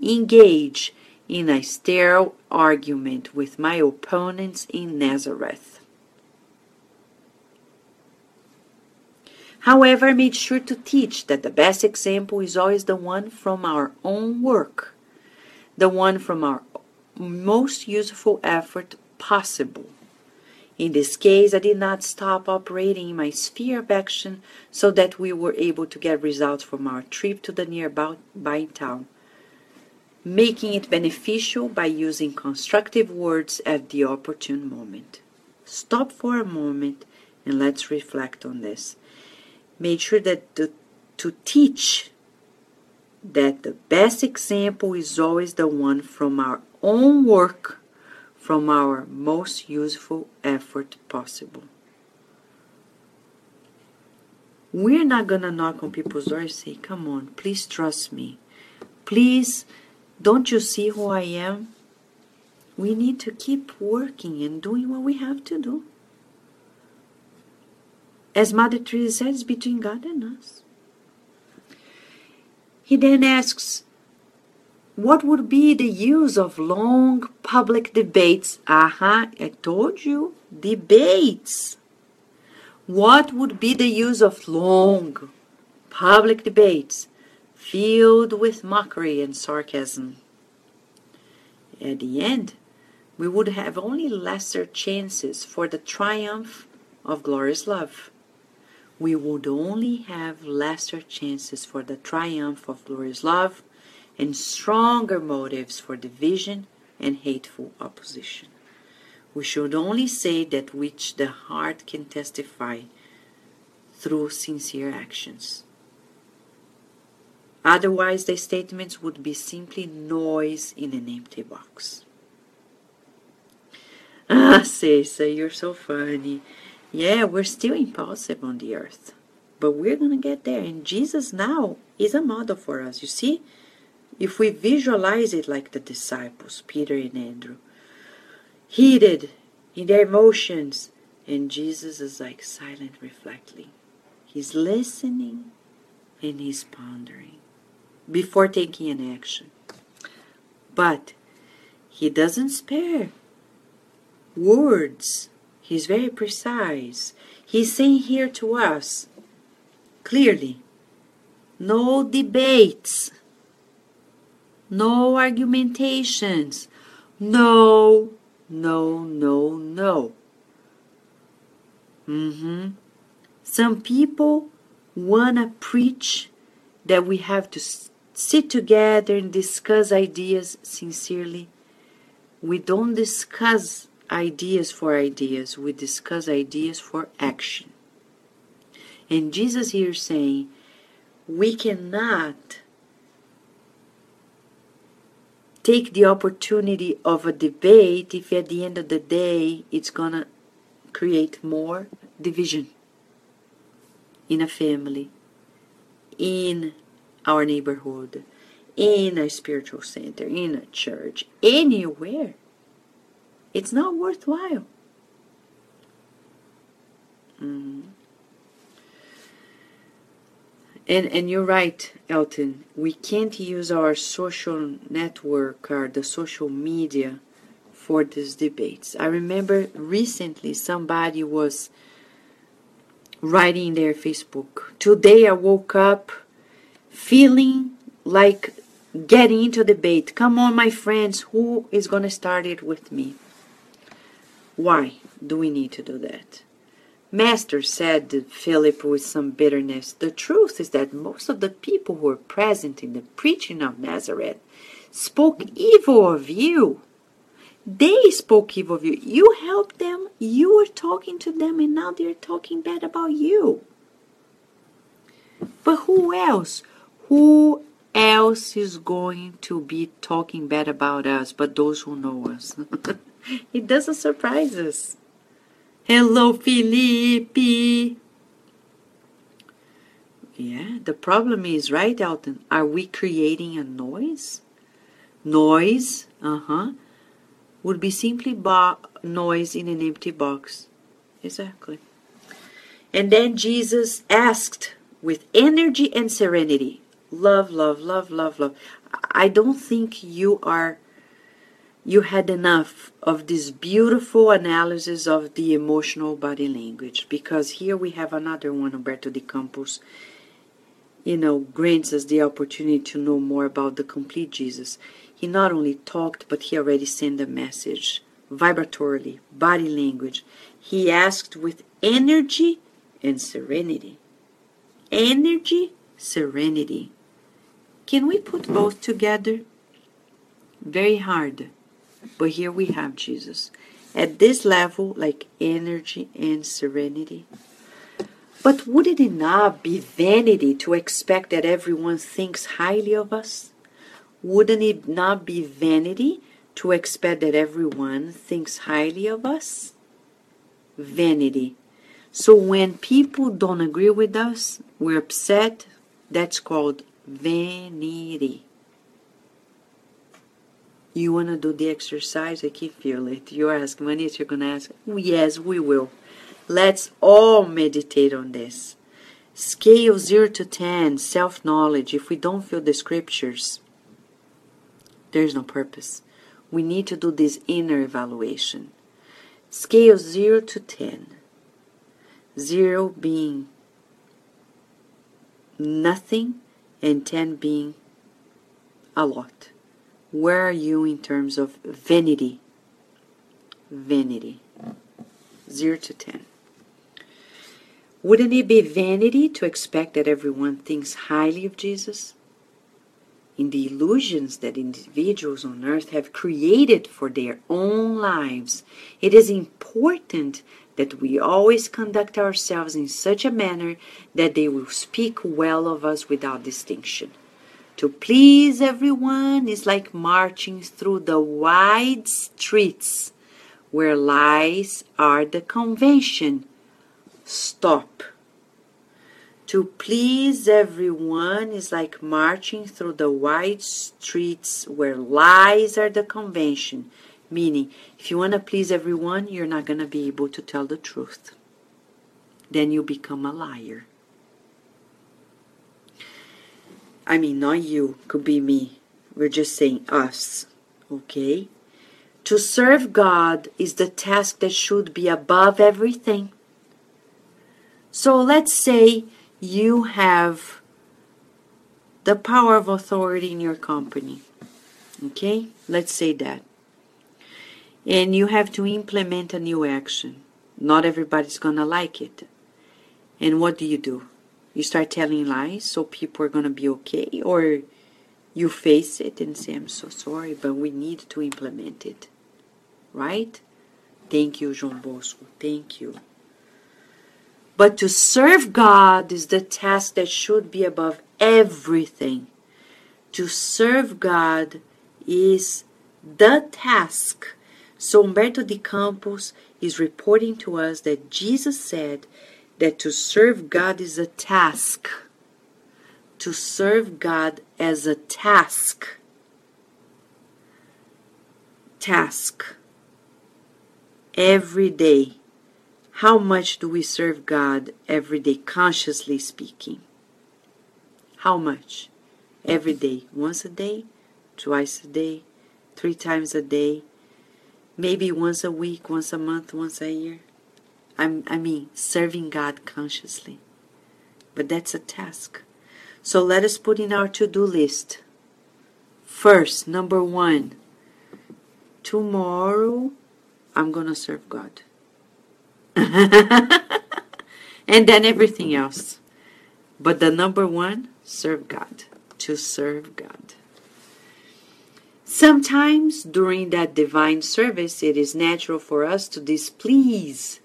engage in a sterile argument with my opponents in Nazareth. However, I made sure to teach that the best example is always the one from our own work, the one from our most useful effort possible. In this case, I did not stop operating in my sphere of action so that we were able to get results from our trip to the nearby town, making it beneficial by using constructive words at the opportune moment. Stop for a moment and let's reflect on this. Make sure that the, to teach that the best example is always the one from our own work from our most useful effort possible. We're not going to knock on people's doors and say, Come on, please trust me. Please, don't you see who I am? We need to keep working and doing what we have to do. As Mother Teresa said, it's between God and us. He then asks, what would be the use of long public debates? Aha, I told you, debates. What would be the use of long public debates filled with mockery and sarcasm? At the end, we would have only lesser chances for the triumph of glorious love. We would only have lesser chances for the triumph of glorious love and stronger motives for division and hateful opposition. We should only say that which the heart can testify through sincere actions. Otherwise, the statements would be simply noise in an empty box. Ah, Cesa, you're so funny. Yeah, we're still impulsive on the earth, but we're to get there. And Jesus now is a model for us. You see, if we visualize it like the disciples, Peter and Andrew, heated in their emotions. And Jesus is like silent, reflecting. He's listening and he's pondering before taking an action. But he doesn't spare words. He's very precise. He's saying here to us clearly no debates, no argumentations, no, no, no, no. Mm-hmm. Some people want to preach that we have to sit together and discuss ideas sincerely. We don't discuss ideas for ideas, we discuss ideas for action. And Jesus here saying, we cannot take the opportunity of a debate if at the end of the day it's to create more division in a family, in our neighborhood, in a spiritual center, in a church, anywhere. It's not worthwhile. Mm. And and you're right, Elton. We can't use our social network or the social media for these debates. I remember recently somebody was writing their Facebook. Today I woke up feeling like getting into debate. Come on, my friends, who is going to start it with me? Why do we need to do that? Master said Philip with some bitterness, The truth is that most of the people who were present in the preaching of Nazareth spoke evil of you. They spoke evil of you. You helped them, you were talking to them, and now they're talking bad about you. But who else? Who else is going to be talking bad about us but those who know us? it doesn't surprise us. Hello, Felipe. Yeah, the problem is, right, Elton? Are we creating a noise? Noise, uh huh, would be simply bo- noise in an empty box. Exactly. And then Jesus asked with energy and serenity love, love, love, love, love. I don't think you are you had enough of this beautiful analysis of the emotional body language because here we have another one, Humberto de Campos, you know, grants us the opportunity to know more about the complete Jesus. He not only talked, but he already sent a message vibratorily, body language. He asked with energy and serenity. Energy, serenity. Can we put both together? Very hard. But here we have Jesus. At this level, like energy and serenity. But wouldn't it not be vanity to expect that everyone thinks highly of us? Wouldn't it not be vanity to expect that everyone thinks highly of us? Vanity. So when people don't agree with us, we're upset. That's called vanity. You want to do the exercise? I can feel it. Asking, when is you're going to ask? Oh, yes, we will. Let's all meditate on this. Scale 0 to 10, self knowledge. If we don't feel the scriptures, there's no purpose. We need to do this inner evaluation. Scale 0 to 10. 0 being nothing, and 10 being a lot. Where are you in terms of vanity? Vanity. 0 to 10. Wouldn't it be vanity to expect that everyone thinks highly of Jesus? In the illusions that individuals on earth have created for their own lives, it is important that we always conduct ourselves in such a manner that they will speak well of us without distinction. To please everyone is like marching through the wide streets where lies are the convention. Stop. To please everyone is like marching through the wide streets where lies are the convention. Meaning, if you want to please everyone, you're not going to be able to tell the truth. Then you become a liar. I mean, not you, could be me. We're just saying us. Okay? To serve God is the task that should be above everything. So let's say you have the power of authority in your company. Okay? Let's say that. And you have to implement a new action. Not everybody's going to like it. And what do you do? You start telling lies so people are going to be okay? Or you face it and say, I'm so sorry, but we need to implement it. Right? Thank you, João Bosco. Thank you. But to serve God is the task that should be above everything. To serve God is the task. So Humberto de Campos is reporting to us that Jesus said that to serve God is a task. To serve God as a task. Task. Every day. How much do we serve God every day, consciously speaking? How much? Every day. Once a day, twice a day, three times a day, maybe once a week, once a month, once a year. I'm, I mean, serving God consciously. But that's a task. So let us put in our to do list. First, number one, tomorrow I'm going to serve God. and then everything else. But the number one, serve God. To serve God. Sometimes during that divine service, it is natural for us to displease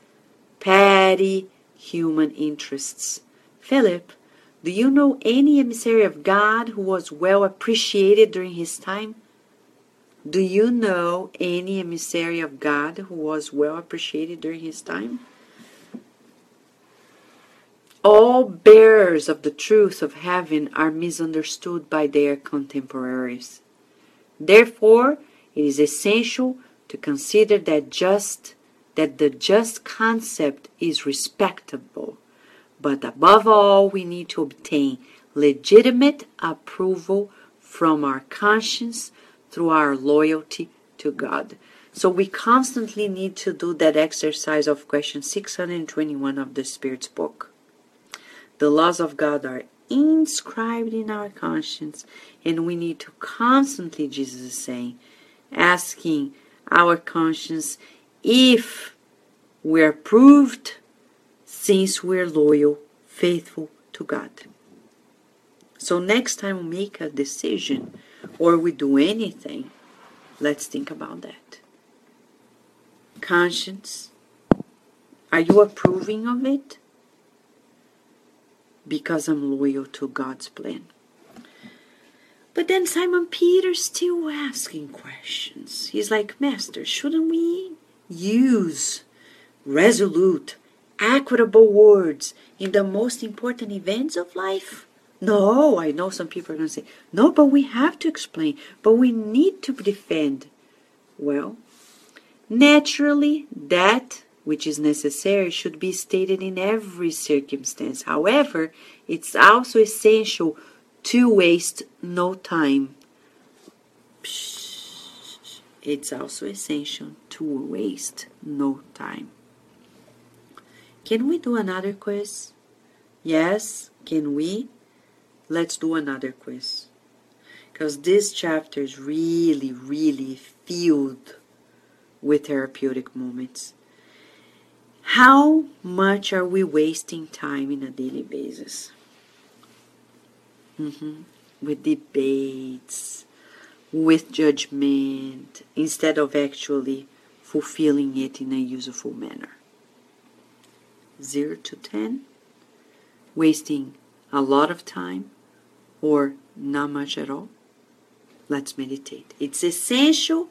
petty human interests. Philip, do you know any emissary of God who was well appreciated during his time? Do you know any emissary of God who was well appreciated during his time? All bearers of the truth of heaven are misunderstood by their contemporaries. Therefore, it is essential to consider that just that the just concept is respectable, but above all, we need to obtain legitimate approval from our conscience through our loyalty to God. So we constantly need to do that exercise of question 621 of the Spirit's book. The laws of God are inscribed in our conscience, and we need to constantly, Jesus is saying, asking our conscience if we're proved since we're loyal, faithful to God. So next time we make a decision or we do anything, let's think about that. Conscience, are you approving of it? because I'm loyal to God's plan. But then Simon Peter's still asking questions. He's like, Master, shouldn't we use resolute, equitable words in the most important events of life? No, I know some people are going to say, no, but we have to explain, but we need to defend. Well, naturally, that which is necessary should be stated in every circumstance. However, it's also essential to waste no time. It's also essential to waste no time. Can we do another quiz? Yes, can we? Let's do another quiz. Because this chapter is really, really filled with therapeutic moments. How much are we wasting time in a daily basis? Mm-hmm. With debates, with judgment, instead of actually fulfilling it in a useful manner. 0 to 10, wasting a lot of time or not much at all. Let's meditate. It's essential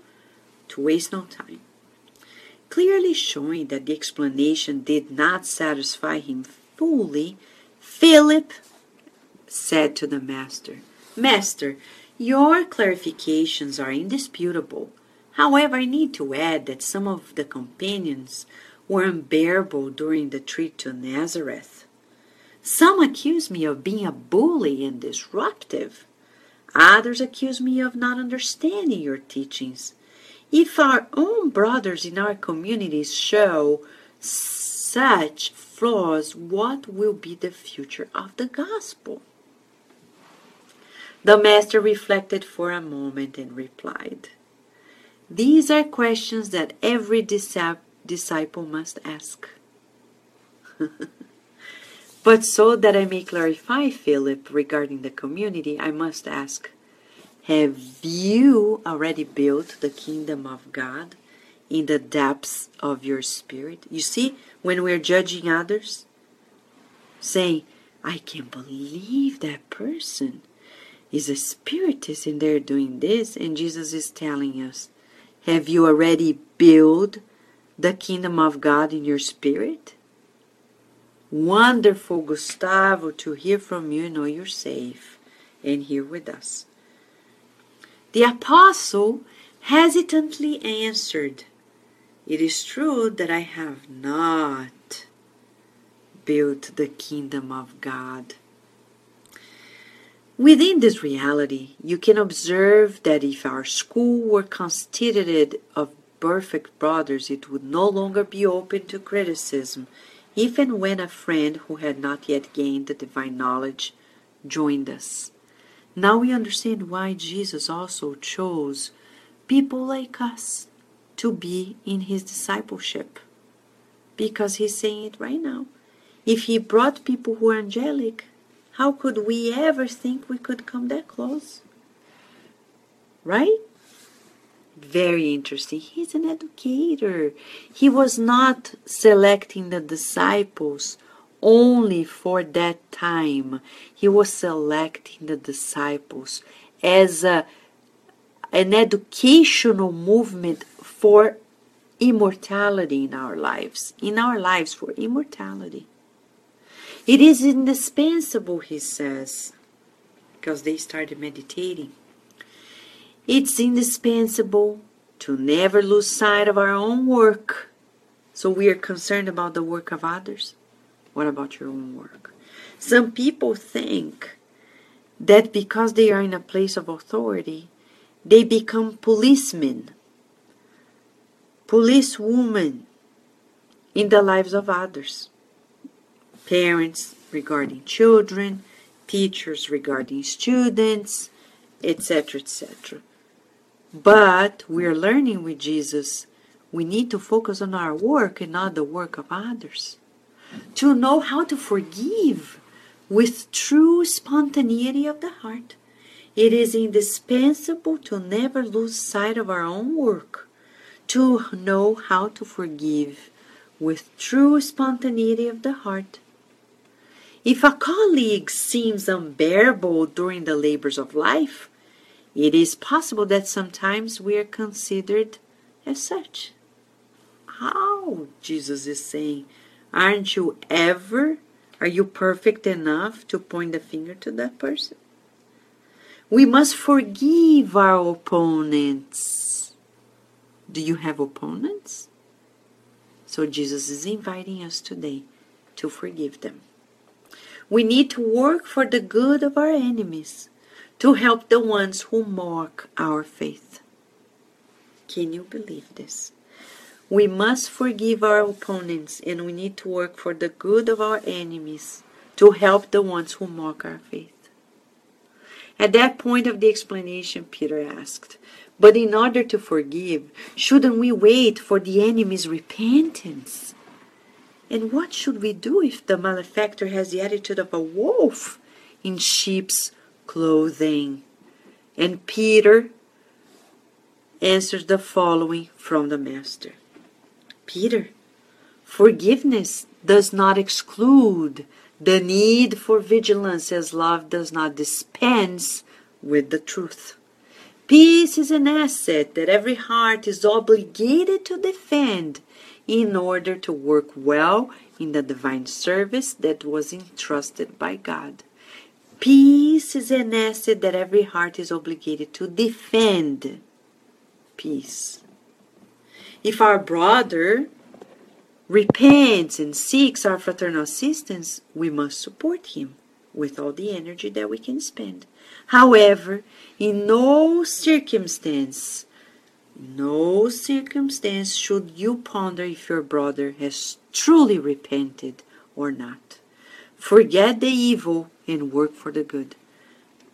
to waste no time clearly showing that the explanation did not satisfy him fully, Philip said to the master, Master, your clarifications are indisputable. However, I need to add that some of the companions were unbearable during the trip to Nazareth. Some accuse me of being a bully and disruptive. Others accuse me of not understanding your teachings. If our own brothers in our communities show such flaws, what will be the future of the gospel? The master reflected for a moment and replied, These are questions that every disciple must ask. but so that I may clarify, Philip, regarding the community, I must ask Have you already built the kingdom of God in the depths of your spirit? You see, when we're judging others, saying, I can't believe that person is a spiritist and they're doing this, and Jesus is telling us, Have you already built the kingdom of God in your spirit? Wonderful, Gustavo, to hear from you. Know you're safe and here with us. The apostle hesitantly answered, It is true that I have not built the kingdom of God Within this reality, you can observe that if our school were constituted of perfect brothers, it would no longer be open to criticism, even when a friend who had not yet gained the divine knowledge joined us. Now we understand why Jesus also chose people like us to be in his discipleship. Because he's saying it right now. If he brought people who are angelic, how could we ever think we could come that close? Right? Very interesting. He's an educator. He was not selecting the disciples only for that time. He was selecting the disciples as a, an educational movement for immortality in our lives. In our lives, for immortality. It is indispensable, he says, because they started meditating. It's indispensable to never lose sight of our own work. So we are concerned about the work of others. What about your own work? Some people think that because they are in a place of authority, they become policemen, policewomen in the lives of others parents regarding children, teachers regarding students, etc., etc. But we're learning with Jesus, we need to focus on our work and not the work of others. To know how to forgive with true spontaneity of the heart. It is indispensable to never lose sight of our own work, to know how to forgive with true spontaneity of the heart if a colleague seems unbearable during the labors of life, it is possible that sometimes we are considered as such. How? Jesus is saying, aren't you ever? Are you perfect enough to point the finger to that person? We must forgive our opponents. Do you have opponents? So Jesus is inviting us today to forgive them. We need to work for the good of our enemies, to help the ones who mock our faith. Can you believe this? We must forgive our opponents and we need to work for the good of our enemies to help the ones who mock our faith. At that point of the explanation, Peter asked, But in order to forgive, shouldn't we wait for the enemy's repentance? And what should we do if the malefactor has the attitude of a wolf in sheep's clothing? And Peter answers the following from the Master Peter, forgiveness does not exclude the need for vigilance as love does not dispense with the truth. Peace is an asset that every heart is obligated to defend in order to work well in the divine service that was entrusted by God. Peace is an asset that every heart is obligated to defend. Peace. If our brother repents and seeks our fraternal assistance, we must support him with all the energy that we can spend. However, in no circumstance, no circumstance should you ponder if your brother has truly repented or not. Forget the evil and work for the good.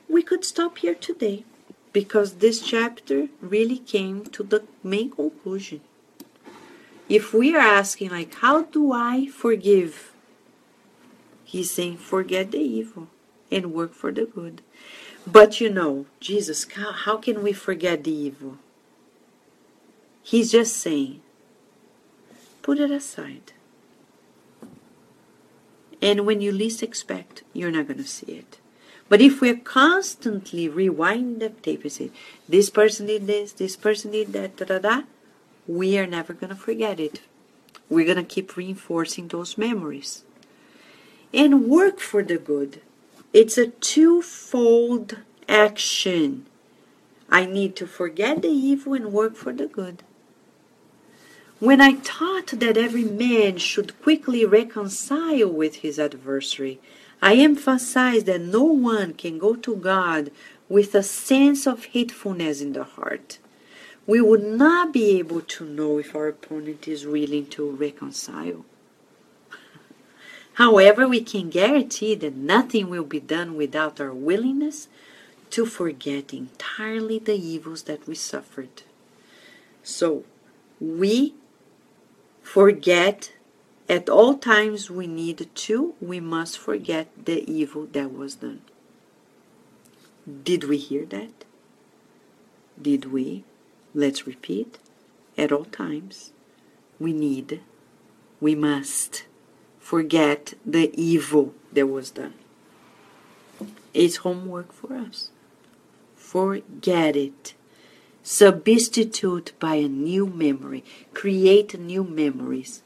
We could stop here today because this chapter really came to the main conclusion if we are asking like how do i forgive he's saying forget the evil and work for the good but you know jesus how, can we forget the evil he's just saying put it aside and when you least expect you're not going to see it but if we're constantly rewinding the tape and say this person did this this person did that da da da we are never going to forget it. We're going to keep reinforcing those memories. And work for the good. It's a twofold action. I need to forget the evil and work for the good. When I taught that every man should quickly reconcile with his adversary, I emphasized that no one can go to God with a sense of hatefulness in the heart we would not be able to know if our opponent is willing to reconcile. However, we can guarantee that nothing will be done without our willingness to forget entirely the evils that we suffered. So, we forget at all times we need to, we must forget the evil that was done. Did we hear that? Did we? Let's repeat. At all times, we need, we must forget the evil that was done. It's homework for us. Forget it. Substitute by a new memory. Create new memories.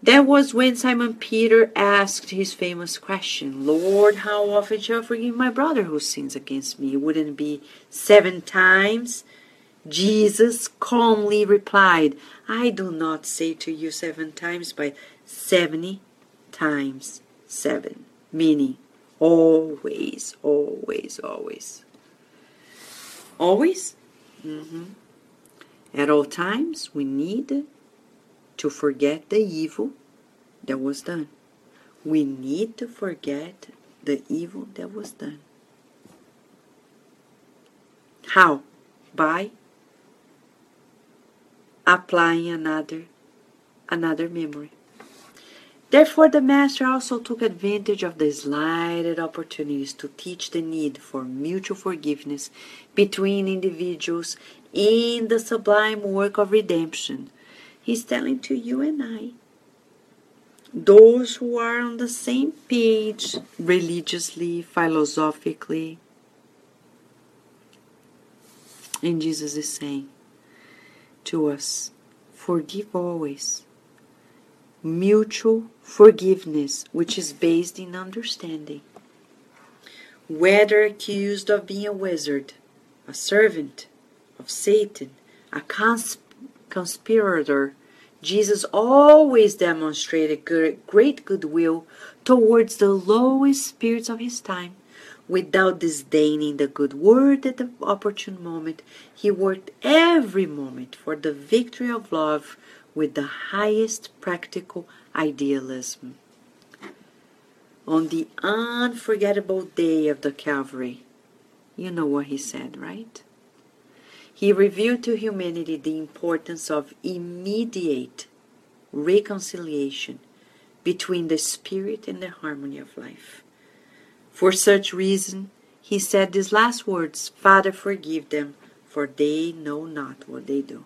That was when Simon Peter asked his famous question Lord, how often shall I forgive my brother who sins against me? Wouldn't it be seven times? Jesus calmly replied, I do not say to you seven times, but seventy times seven, meaning always, always, always. Always? Mm-hmm. At all times, we need to forget the evil that was done. We need to forget the evil that was done. How? By applying another another memory. Therefore, the Master also took advantage of the slighted opportunities to teach the need for mutual forgiveness between individuals in the sublime work of redemption. He's telling to you and I, those who are on the same page religiously, philosophically. And Jesus is saying, to us. Forgive always. Mutual forgiveness, which is based in understanding. Whether accused of being a wizard, a servant of Satan, a consp- conspirator, Jesus always demonstrated great goodwill towards the lowest spirits of his time Without disdaining the good word at the opportune moment, he worked every moment for the victory of love with the highest practical idealism. On the unforgettable day of the Calvary, you know what he said, right? He revealed to humanity the importance of immediate reconciliation between the spirit and the harmony of life. For such reason, he said these last words Father, forgive them, for they know not what they do.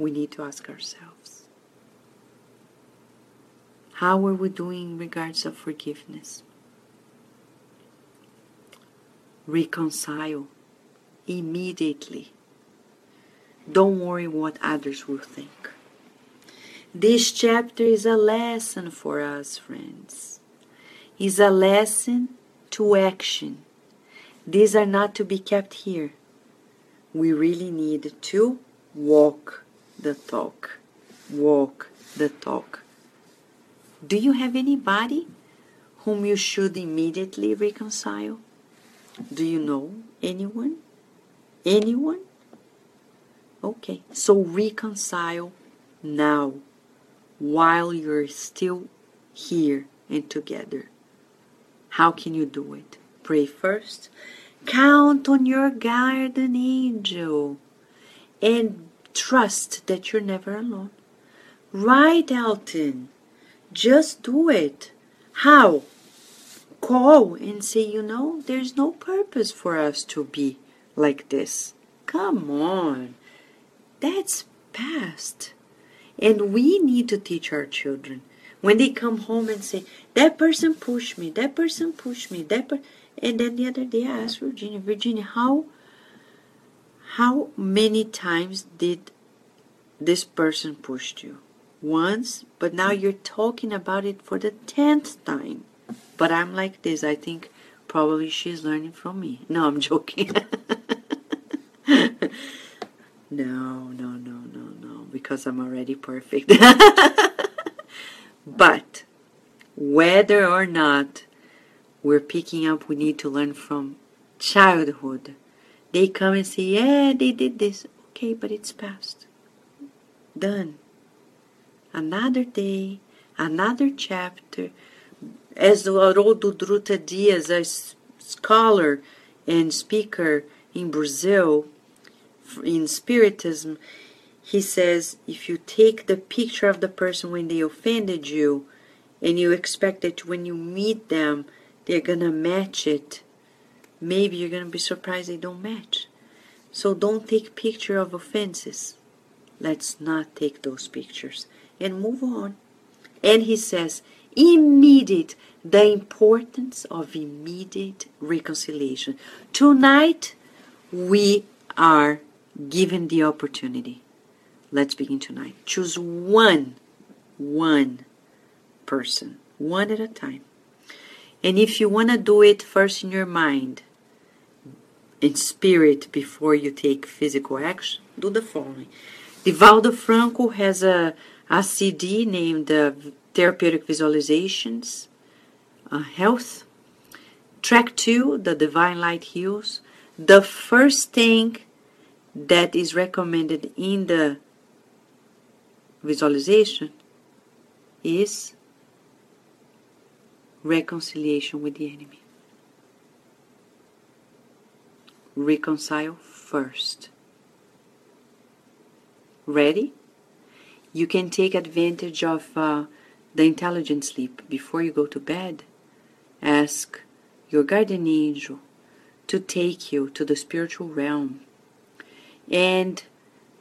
We need to ask ourselves how are we doing in regards of forgiveness? Reconcile immediately. Don't worry what others will think. This chapter is a lesson for us, friends. Is a lesson to action. These are not to be kept here. We really need to walk the talk. Walk the talk. Do you have anybody whom you should immediately reconcile? Do you know anyone? Anyone? Okay, so reconcile now while you're still here and together. How can you do it? Pray first. Count on your guardian angel and trust that you're never alone. Right, Elton. Just do it. How? Call and say, you know, there's no purpose for us to be like this. Come on. That's past. And we need to teach our children. When they come home and say, that person pushed me, that person pushed me, that per-. and then the other day I asked Virginia, Virginia, how how many times did this person pushed you? Once, but now you're talking about it for the tenth time. But I'm like this. I think probably she's learning from me. No, I'm joking. no, no, no, no, no, because I'm already perfect. but whether or not we're picking up, we need to learn from childhood. They come and say, Yeah, they did this. Okay, but it's past. Done. Another day, another chapter. As Haroldo Dutra Dias, a scholar and speaker in Brazil, in Spiritism, he says if you take the picture of the person when they offended you and you expect that when you meet them they're gonna match it, maybe you're gonna be surprised they don't match. So don't take picture of offenses. Let's not take those pictures and move on. And he says, immediate, the importance of immediate reconciliation. Tonight, we are given the opportunity. Let's begin tonight. Choose one, one person, one at a time. And if you want to do it first in your mind, in spirit, before you take physical action, do the following. Divaldo Franco has a, a CD named uh, Therapeutic Visualizations, uh, Health. Track 2, The Divine Light Heals. The first thing that is recommended in the visualization is reconciliation with the enemy. Reconcile first. Ready? You can take advantage of uh, the intelligent sleep before you go to bed. Ask your guardian angel to take you to the spiritual realm. And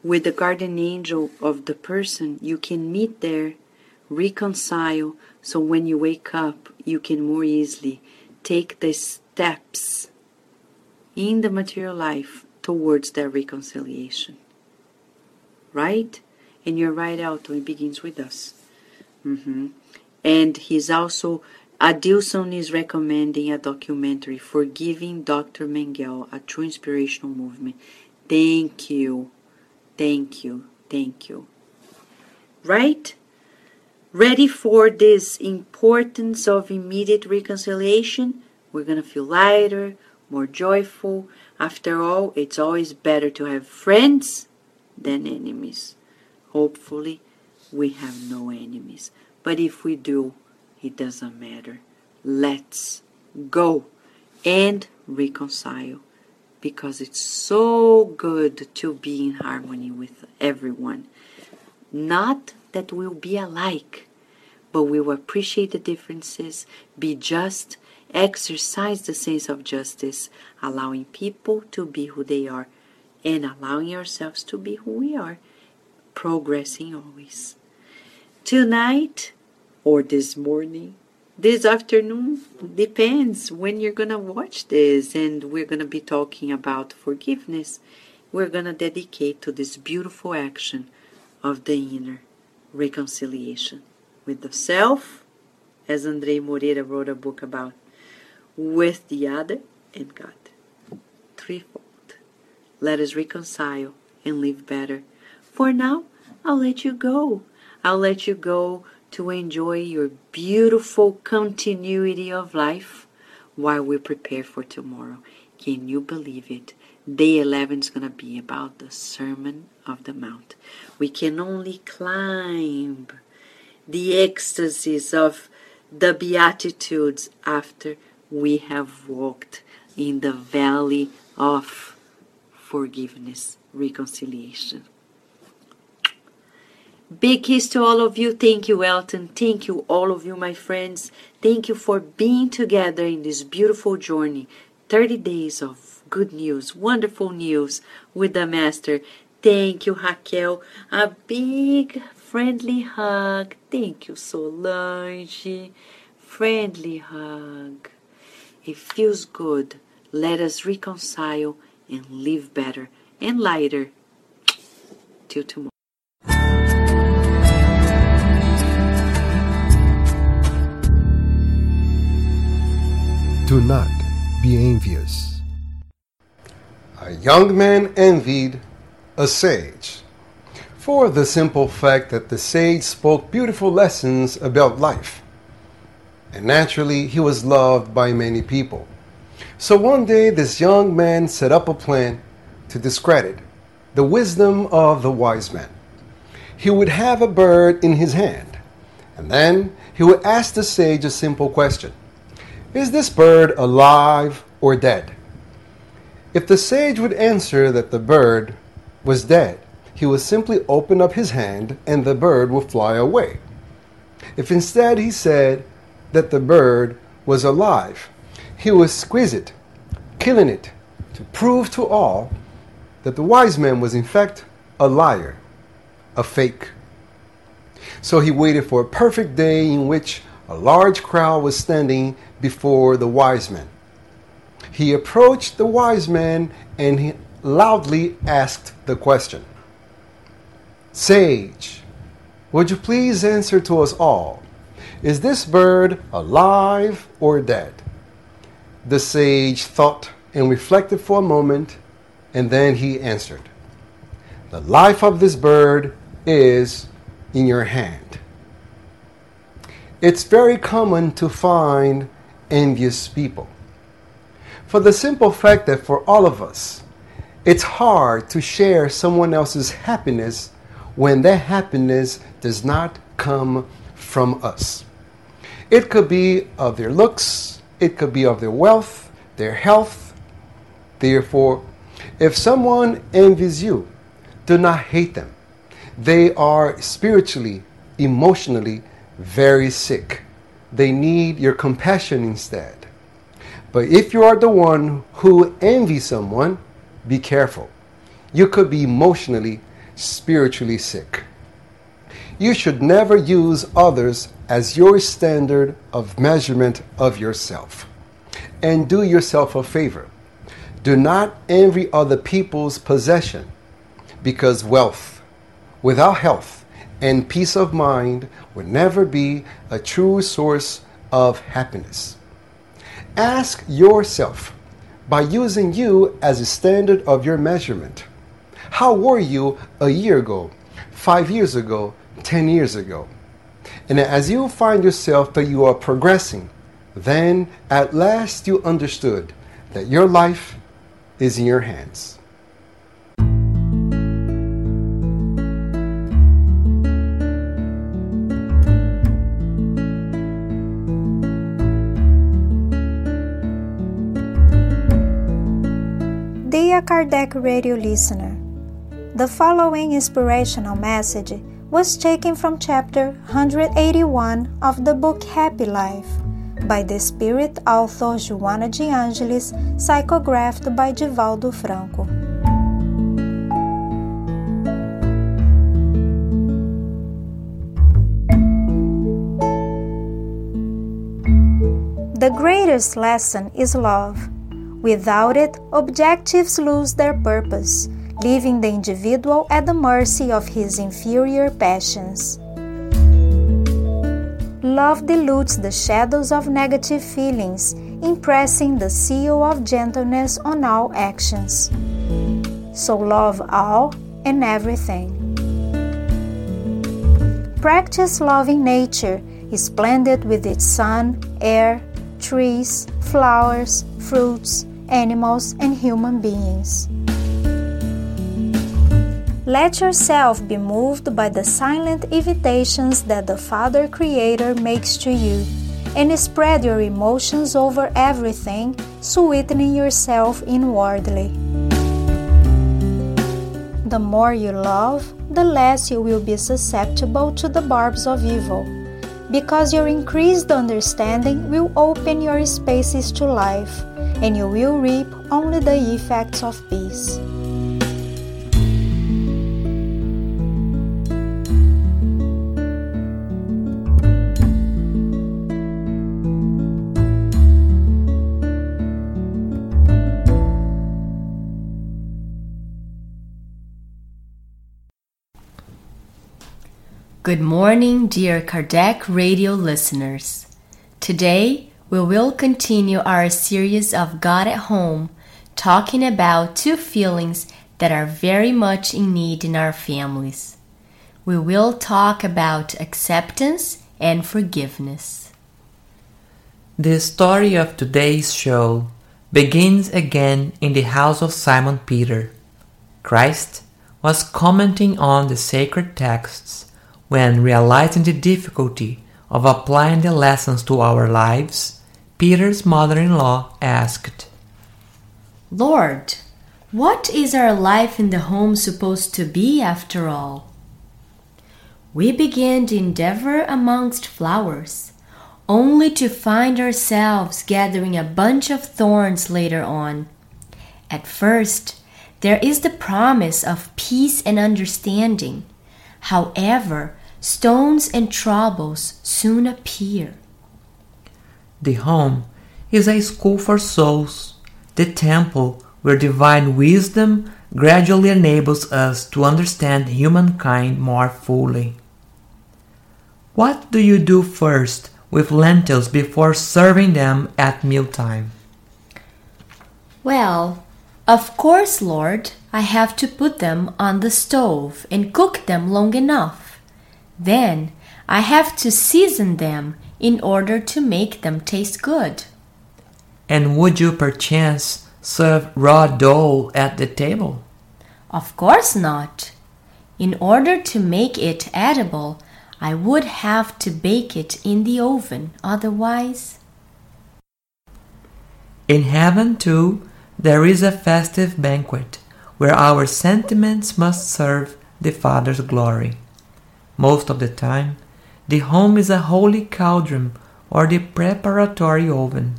with the guardian angel of the person, you can meet there, reconcile, so when you wake up, you can more easily take the steps in the material life towards that reconciliation. Right? And you're right, Alto, it begins with us. Mm-hmm. And he's also, Adilson is recommending a documentary, Forgiving Dr. Mengele, a true inspirational movement. Thank you. Thank you. Thank you. Right? ready for this importance of immediate reconciliation, we're going to feel lighter, more joyful. After all, it's always better to have friends than enemies. Hopefully, we have no enemies. But if we do, it doesn't matter. Let's go and reconcile because it's so good to be in harmony with everyone. Not that we'll be alike, but we will appreciate the differences, be just, exercise the sense of justice, allowing people to be who they are, and allowing ourselves to be who we are, progressing always. Tonight, or this morning, this afternoon, depends when you're going to watch this, and we're going to be talking about forgiveness. We're going to dedicate to this beautiful action of the inner reconciliation with the self, as Andrei Moreira wrote a book about, with the other and God. threefold. Let us reconcile and live better. For now, I'll let you go. I'll let you go to enjoy your beautiful continuity of life while we prepare for tomorrow. Can you believe it? Day 11 is going to be about the Sermon of the Mount. We can only climb the ecstasies of the Beatitudes after we have walked in the valley of forgiveness, reconciliation. Big kiss to all of you. Thank you, Elton. Thank you, all of you, my friends. Thank you for being together in this beautiful journey. 30 days of good news, wonderful news with the Master. Thank you, Raquel. A big friendly hug. Thank you, Solange. Friendly hug. It feels good. Let us reconcile and live better and lighter. Till tomorrow. Do not be envious. A young man envied a sage for the simple fact that the sage spoke beautiful lessons about life. And naturally, he was loved by many people. So one day, this young man set up a plan to discredit the wisdom of the wise man. He would have a bird in his hand, and then he would ask the sage a simple question Is this bird alive or dead? If the sage would answer that the bird was dead, he would simply open up his hand and the bird would fly away. If instead he said that the bird was alive, he would squeeze it, killing it, to prove to all that the wise man was in fact a liar, a fake. So he waited for a perfect day in which a large crowd was standing before the wise man. He approached the wise man and he loudly asked the question Sage, would you please answer to us all? Is this bird alive or dead? The sage thought and reflected for a moment, and then he answered The life of this bird is in your hand. It's very common to find envious people. For the simple fact that for all of us, it's hard to share someone else's happiness when that happiness does not come from us. It could be of their looks, it could be of their wealth, their health. Therefore, if someone envies you, do not hate them. They are spiritually, emotionally very sick. They need your compassion instead. But if you are the one who envies someone, be careful. You could be emotionally, spiritually sick. You should never use others as your standard of measurement of yourself. And do yourself a favor. Do not envy other people's possession because wealth without health and peace of mind will never be a true source of happiness. Ask yourself by using you as a standard of your measurement. How were you a year ago, five years ago, 10 years ago? And as you find yourself that you are progressing, then at last you understood that your life is in your hands. Dear Kardec radio listener, the following inspirational message was taken from chapter 181 of the book Happy Life by the spirit author Joana de Angelis, psychographed by Divaldo Franco. The greatest lesson is love. Without it, objectives lose their purpose, leaving the individual at the mercy of his inferior passions. Love dilutes the shadows of negative feelings, impressing the seal of gentleness on all actions. So love all and everything. Practice loving nature, splendid with its sun, air, trees, flowers, fruits, animals, and human beings. Let yourself be moved by the silent invitations that the Father Creator makes to you and spread your emotions over everything, sweetening yourself inwardly. The more you love, the less you will be susceptible to the barbs of evil, because your increased understanding will open your spaces to life, and you will reap only the effects of peace. Good morning, dear Kardec radio listeners. Today, we will continue our series of God at Home, talking about two feelings that are very much in need in our families. We will talk about acceptance and forgiveness. The story of today's show begins again in the house of Simon Peter. Christ was commenting on the sacred texts when realizing the difficulty of applying the lessons to our lives, Peter's mother in law asked, Lord, what is our life in the home supposed to be after all? We begin to endeavor amongst flowers, only to find ourselves gathering a bunch of thorns later on. At first, there is the promise of peace and understanding. However, stones and troubles soon appear. The home is a school for souls, the temple where divine wisdom gradually enables us to understand humankind more fully. What do you do first with lentils before serving them at mealtime? Well, of course, Lord, I have to put them on the stove and cook them long enough. Then I have to season them in order to make them taste good. And would you perchance serve raw dough at the table? Of course not. In order to make it edible, I would have to bake it in the oven, otherwise. In heaven, too, there is a festive banquet where our sentiments must serve the Father's glory. Most of the time, the home is a holy cauldron or the preparatory oven.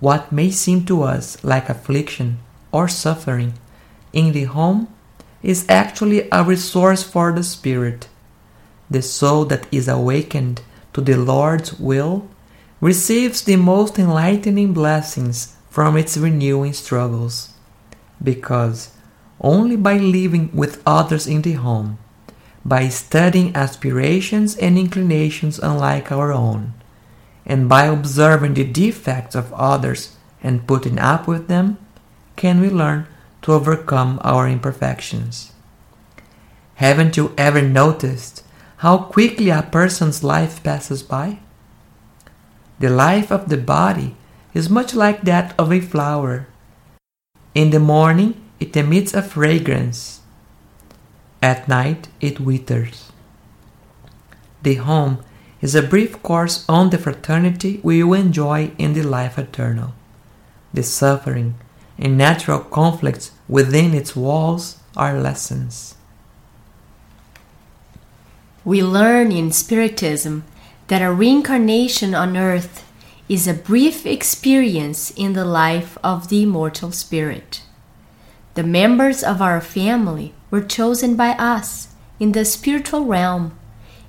What may seem to us like affliction or suffering in the home is actually a resource for the spirit. The soul that is awakened to the Lord's will receives the most enlightening blessings from its renewing struggles, because only by living with others in the home by studying aspirations and inclinations unlike our own, and by observing the defects of others and putting up with them, can we learn to overcome our imperfections. Haven't you ever noticed how quickly a person's life passes by? The life of the body is much like that of a flower. In the morning, it emits a fragrance at night it withers. The home is a brief course on the fraternity we will enjoy in the life eternal. The suffering and natural conflicts within its walls are lessons. We learn in Spiritism that a reincarnation on earth is a brief experience in the life of the immortal spirit. The members of our family were chosen by us in the spiritual realm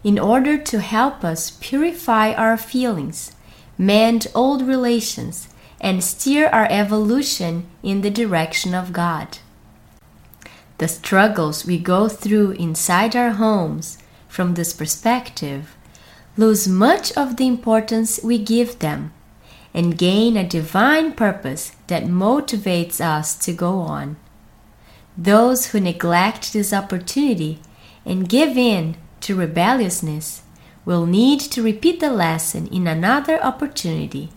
in order to help us purify our feelings, mend old relations, and steer our evolution in the direction of God. The struggles we go through inside our homes from this perspective lose much of the importance we give them, and gain a divine purpose that motivates us to go on. Those who neglect this opportunity and give in to rebelliousness will need to repeat the lesson in another opportunity,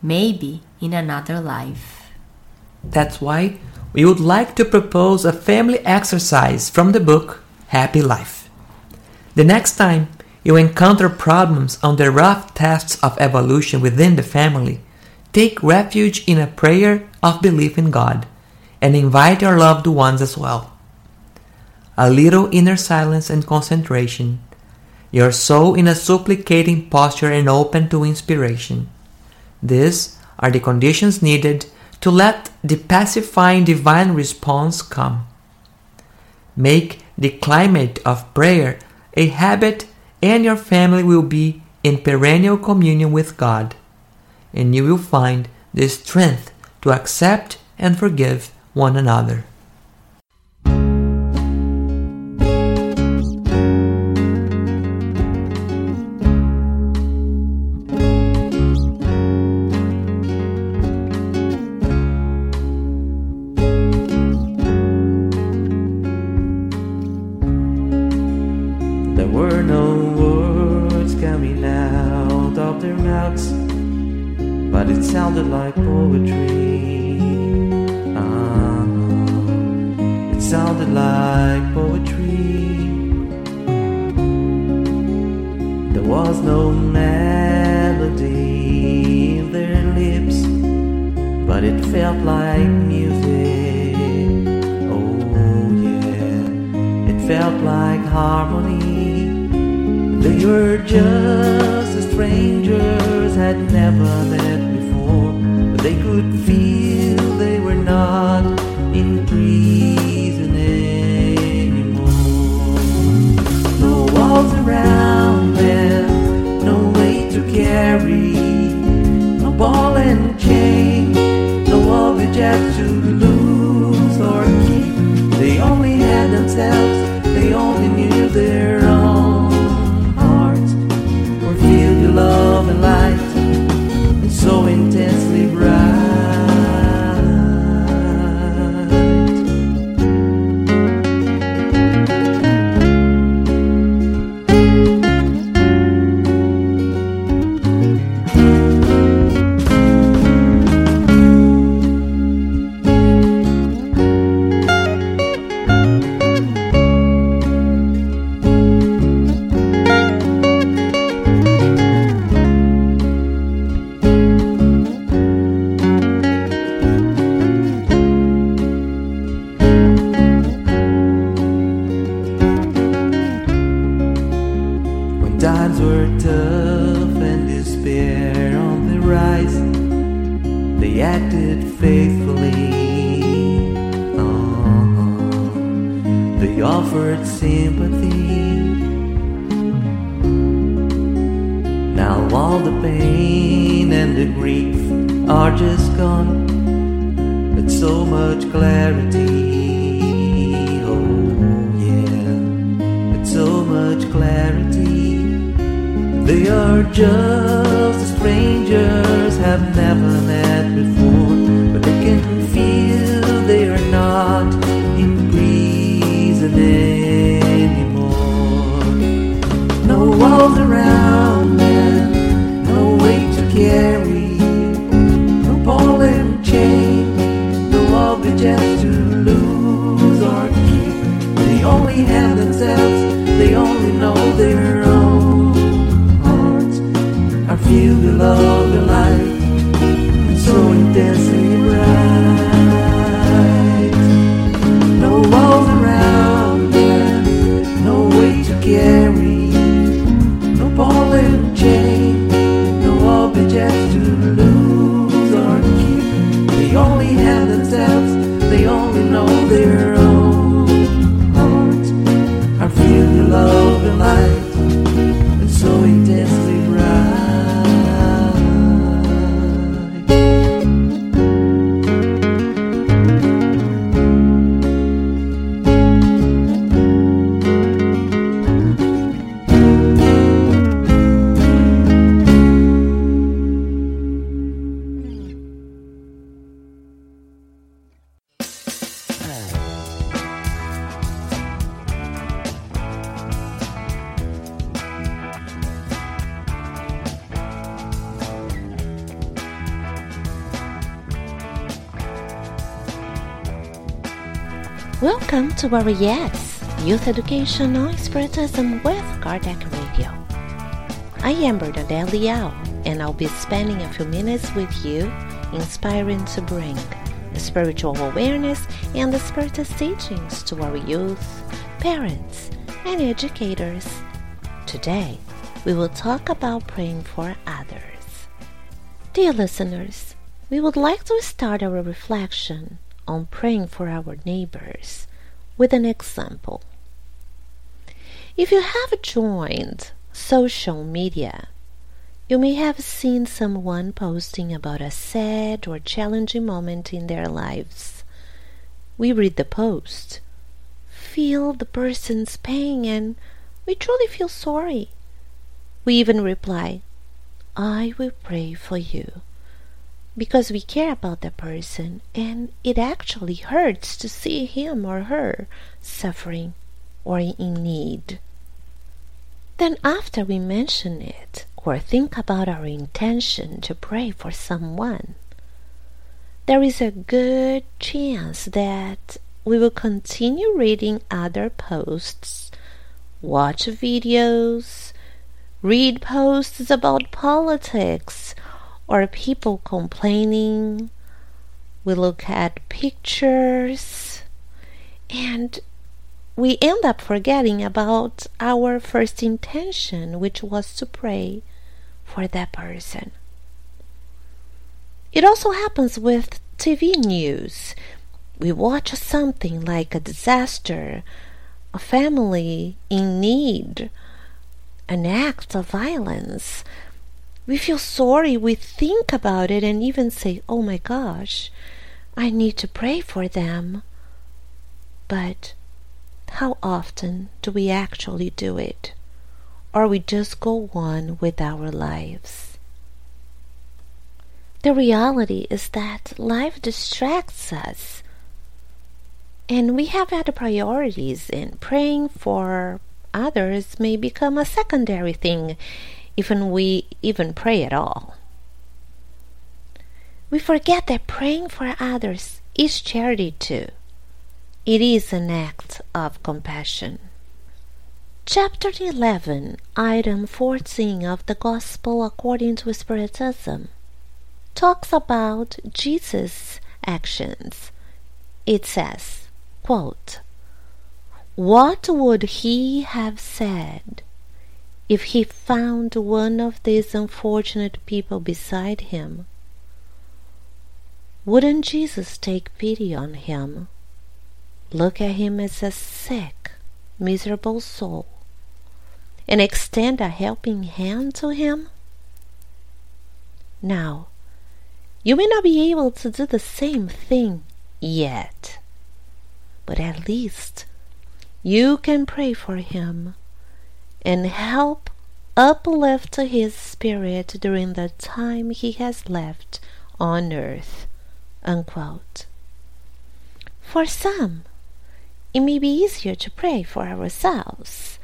maybe in another life. That's why we would like to propose a family exercise from the book Happy Life. The next time you encounter problems on the rough tests of evolution within the family, take refuge in a prayer of belief in God and invite your loved ones as well. A little inner silence and concentration, your soul in a supplicating posture and open to inspiration. These are the conditions needed to let the pacifying divine response come. Make the climate of prayer a habit, and your family will be in perennial communion with God, and you will find the strength to accept and forgive one another. Sounded like poetry. There was no melody in their lips, but it felt like music. Oh, yeah, it felt like harmony. They were just strangers, had never met before, but they could feel they were not around them, no weight to carry, no ball and chain, no object to lose or keep. They only had themselves, Welcome to our Yes Youth Education on Spiritism with Kardec Radio. I am Bernadette Liao, and I'll be spending a few minutes with you, inspiring to bring spiritual awareness and the Spiritist teachings to our youth, parents, and educators. Today, we will talk about praying for others. Dear listeners, we would like to start our reflection on praying for our neighbors with an example. If you have joined social media, you may have seen someone posting about a sad or challenging moment in their lives. We read the post, feel the person's pain, and we truly feel sorry. We even reply, I will pray for you because we care about the person and it actually hurts to see him or her suffering or in need. Then, after we mention it or think about our intention to pray for someone, there is a good chance that we will continue reading other posts, watch videos, read posts about politics or people complaining. We look at pictures and we end up forgetting about our first intention, which was to pray for that person. It also happens with TV news. We watch something like a disaster, a family in need, an act of violence. We feel sorry, we think about it, and even say, Oh my gosh, I need to pray for them. But how often do we actually do it? Or we just go on with our lives? The reality is that life distracts us. And we have other priorities, and praying for others may become a secondary thing, even we even pray at all. We forget that praying for others is charity too. It is an act of compassion. Chapter 11, item 14 of the Gospel according to Spiritism, talks about Jesus' actions. It says, quote, What would he have said if he found one of these unfortunate people beside him? Wouldn't Jesus take pity on him? Look at him as a sick, miserable soul and extend a helping hand to him? Now, you may not be able to do the same thing yet, but at least you can pray for him and help uplift his spirit during the time he has left on earth. Unquote. For some, it may be easier to pray for ourselves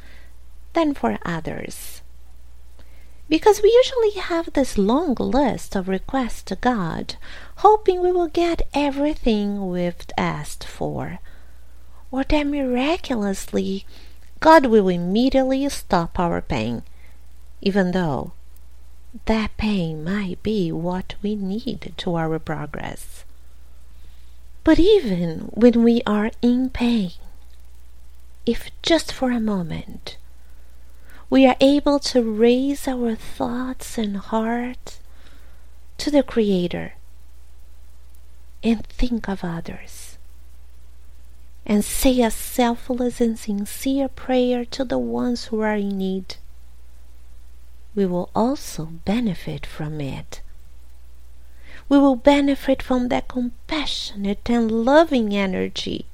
than for others. Because we usually have this long list of requests to God, hoping we will get everything we've asked for, or that miraculously God will immediately stop our pain, even though that pain might be what we need to our progress. But even when we are in pain, if just for a moment we are able to raise our thoughts and heart to the Creator and think of others, and say a selfless and sincere prayer to the ones who are in need, we will also benefit from it we will benefit from that compassionate and loving energy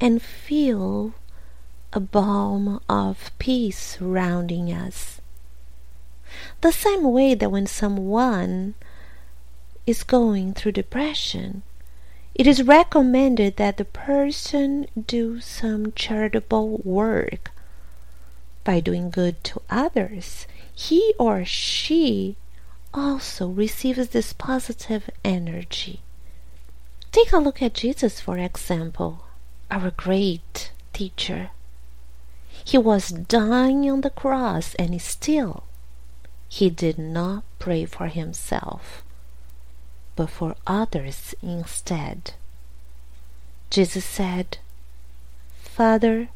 and feel a balm of peace surrounding us. The same way that when someone is going through depression, it is recommended that the person do some charitable work. By doing good to others, he or she also receives this positive energy. Take a look at Jesus, for example. our great teacher. He was dying on the cross and still he did not pray for himself, but for others instead. Jesus said, Father,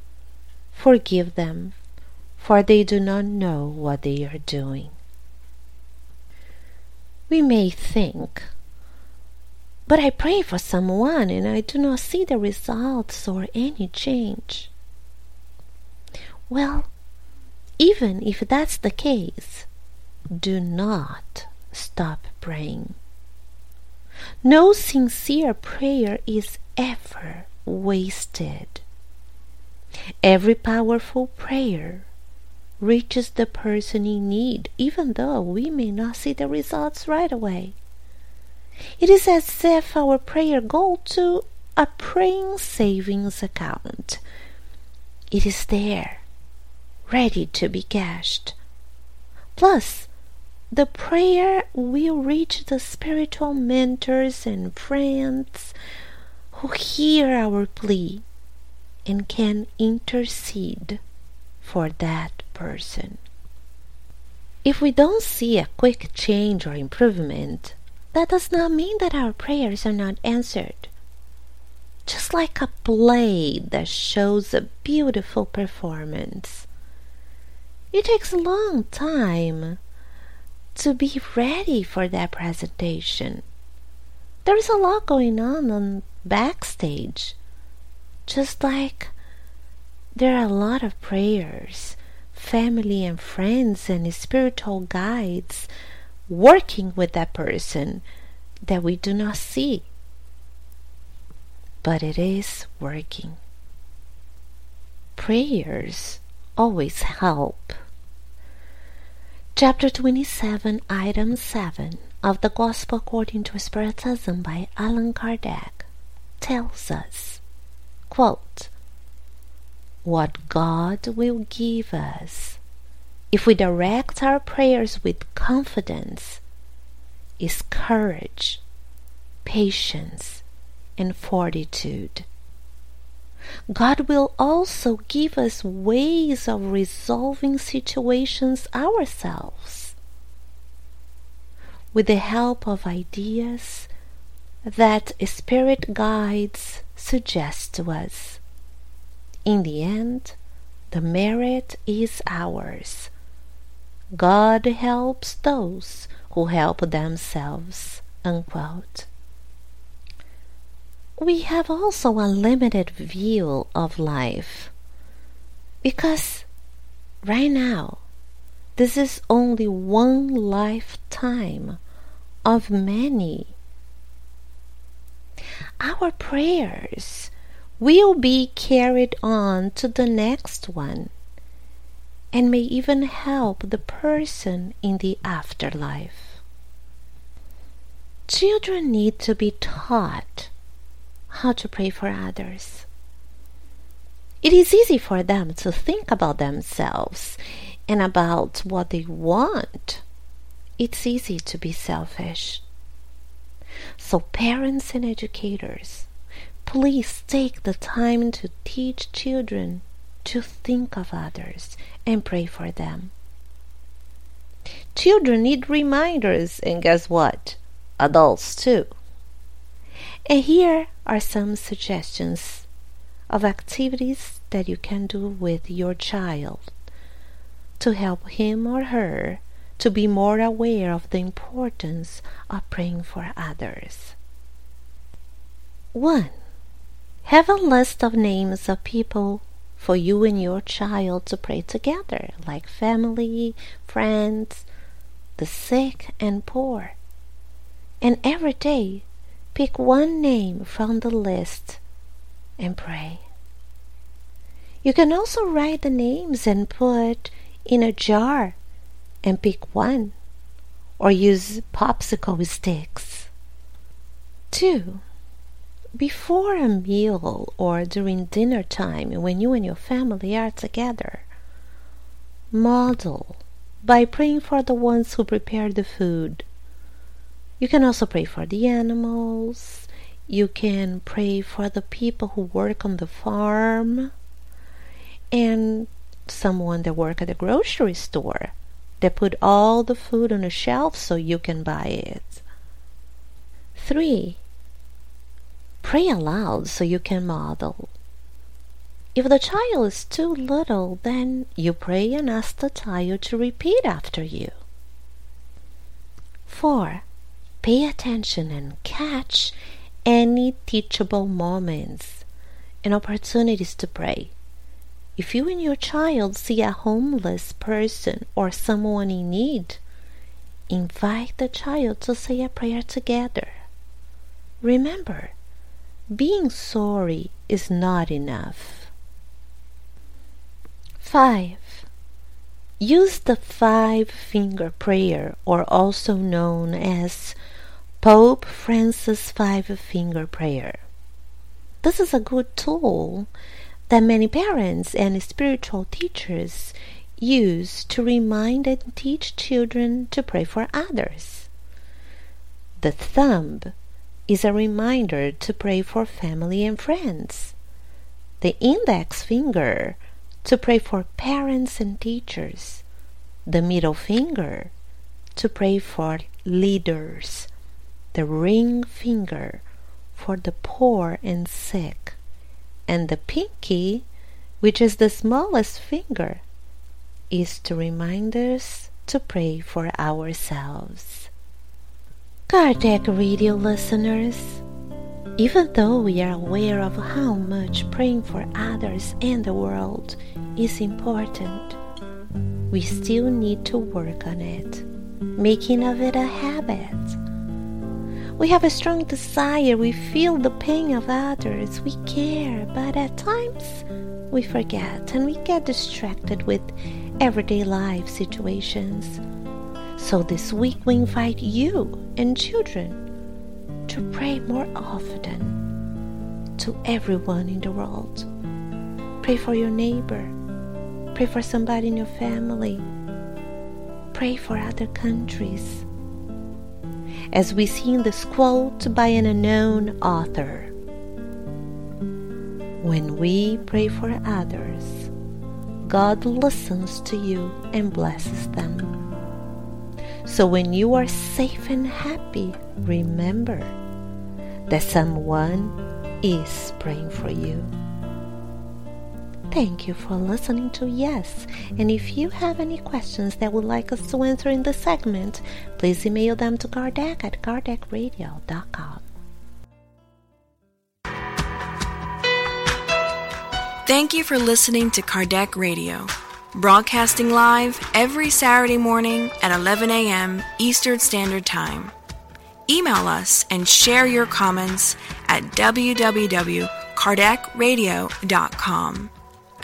forgive them, for they do not know what they are doing. We may think, but I pray for someone and I do not see the results or any change. Well, even if that's the case, do not stop praying. No sincere prayer is ever wasted. Every powerful prayer reaches the person in need, even though we may not see the results right away. It is as if our prayer go to a praying savings account. It is there ready to be cashed. Plus, the prayer will reach the spiritual mentors and friends who hear our plea and can intercede for that person. If we don't see a quick change or improvement, that does not mean that our prayers are not answered. Just like a play that shows a beautiful performance, it takes a long time to be ready for that presentation. There is a lot going on on backstage, just like there are a lot of prayers, family and friends and spiritual guides working with that person that we do not see. But it is working. Prayers always help. Chapter 27, Item 7 of the Gospel According to Spiritism by Allan Kardec tells us, quote, What God will give us if we direct our prayers with confidence is courage, patience, and fortitude. God will also give us ways of resolving situations ourselves. With the help of ideas that Spirit guides suggest to us. In the end, the merit is ours. God helps those who help themselves. Unquote we have also a limited view of life because right now this is only one lifetime of many. Our prayers will be carried on to the next one and may even help the person in the afterlife. Children need to be taught how to pray for others. It is easy for them to think about themselves and about what they want. It's easy to be selfish. So, parents and educators, please take the time to teach children to think of others and pray for them. Children need reminders, and guess what? Adults too. And here are some suggestions of activities that you can do with your child to help him or her to be more aware of the importance of praying for others. 1. Have a list of names of people for you and your child to pray together, like family, friends, the sick and poor. And every day Pick one name from the list and pray. You can also write the names and put in a jar and pick one or use popsicle sticks. 2. Before a meal or during dinner time when you and your family are together, model by praying for the ones who prepare the food you can also pray for the animals You can pray for the people who work on the farm and someone that work at the grocery store that put all the food on the shelf so you can buy it. 3. Pray aloud so you can model. If the child is too little, then you pray and ask the child to repeat after you. 4. Pay attention and catch any teachable moments and opportunities to pray. If you and your child see a homeless person or someone in need, invite the child to say a prayer together. Remember, being sorry is not enough. 5. Use the five finger prayer, or also known as Pope Francis five finger prayer. This is a good tool that many parents and spiritual teachers use to remind and teach children to pray for others. The thumb is a reminder to pray for family and friends. The index finger to pray for parents and teachers. The middle finger to pray for leaders. The ring finger for the poor and sick and the pinky, which is the smallest finger, is to remind us to pray for ourselves. Kardec Radio listeners, even though we are aware of how much praying for others and the world is important, we still need to work on it, making of it a habit. We have a strong desire, we feel the pain of others, we care, but at times we forget and we get distracted with everyday life situations. So this week we invite you and children to pray more often to everyone in the world. Pray for your neighbor, pray for somebody in your family, pray for other countries as we see in this quote by an unknown author. When we pray for others, God listens to you and blesses them. So when you are safe and happy, remember that someone is praying for you. Thank you for listening to Yes. And if you have any questions that would like us to answer in the segment, please email them to Kardec at kardecradio.com. Thank you for listening to Kardec Radio, broadcasting live every Saturday morning at 11 a.m. Eastern Standard Time. Email us and share your comments at www.kardecradio.com.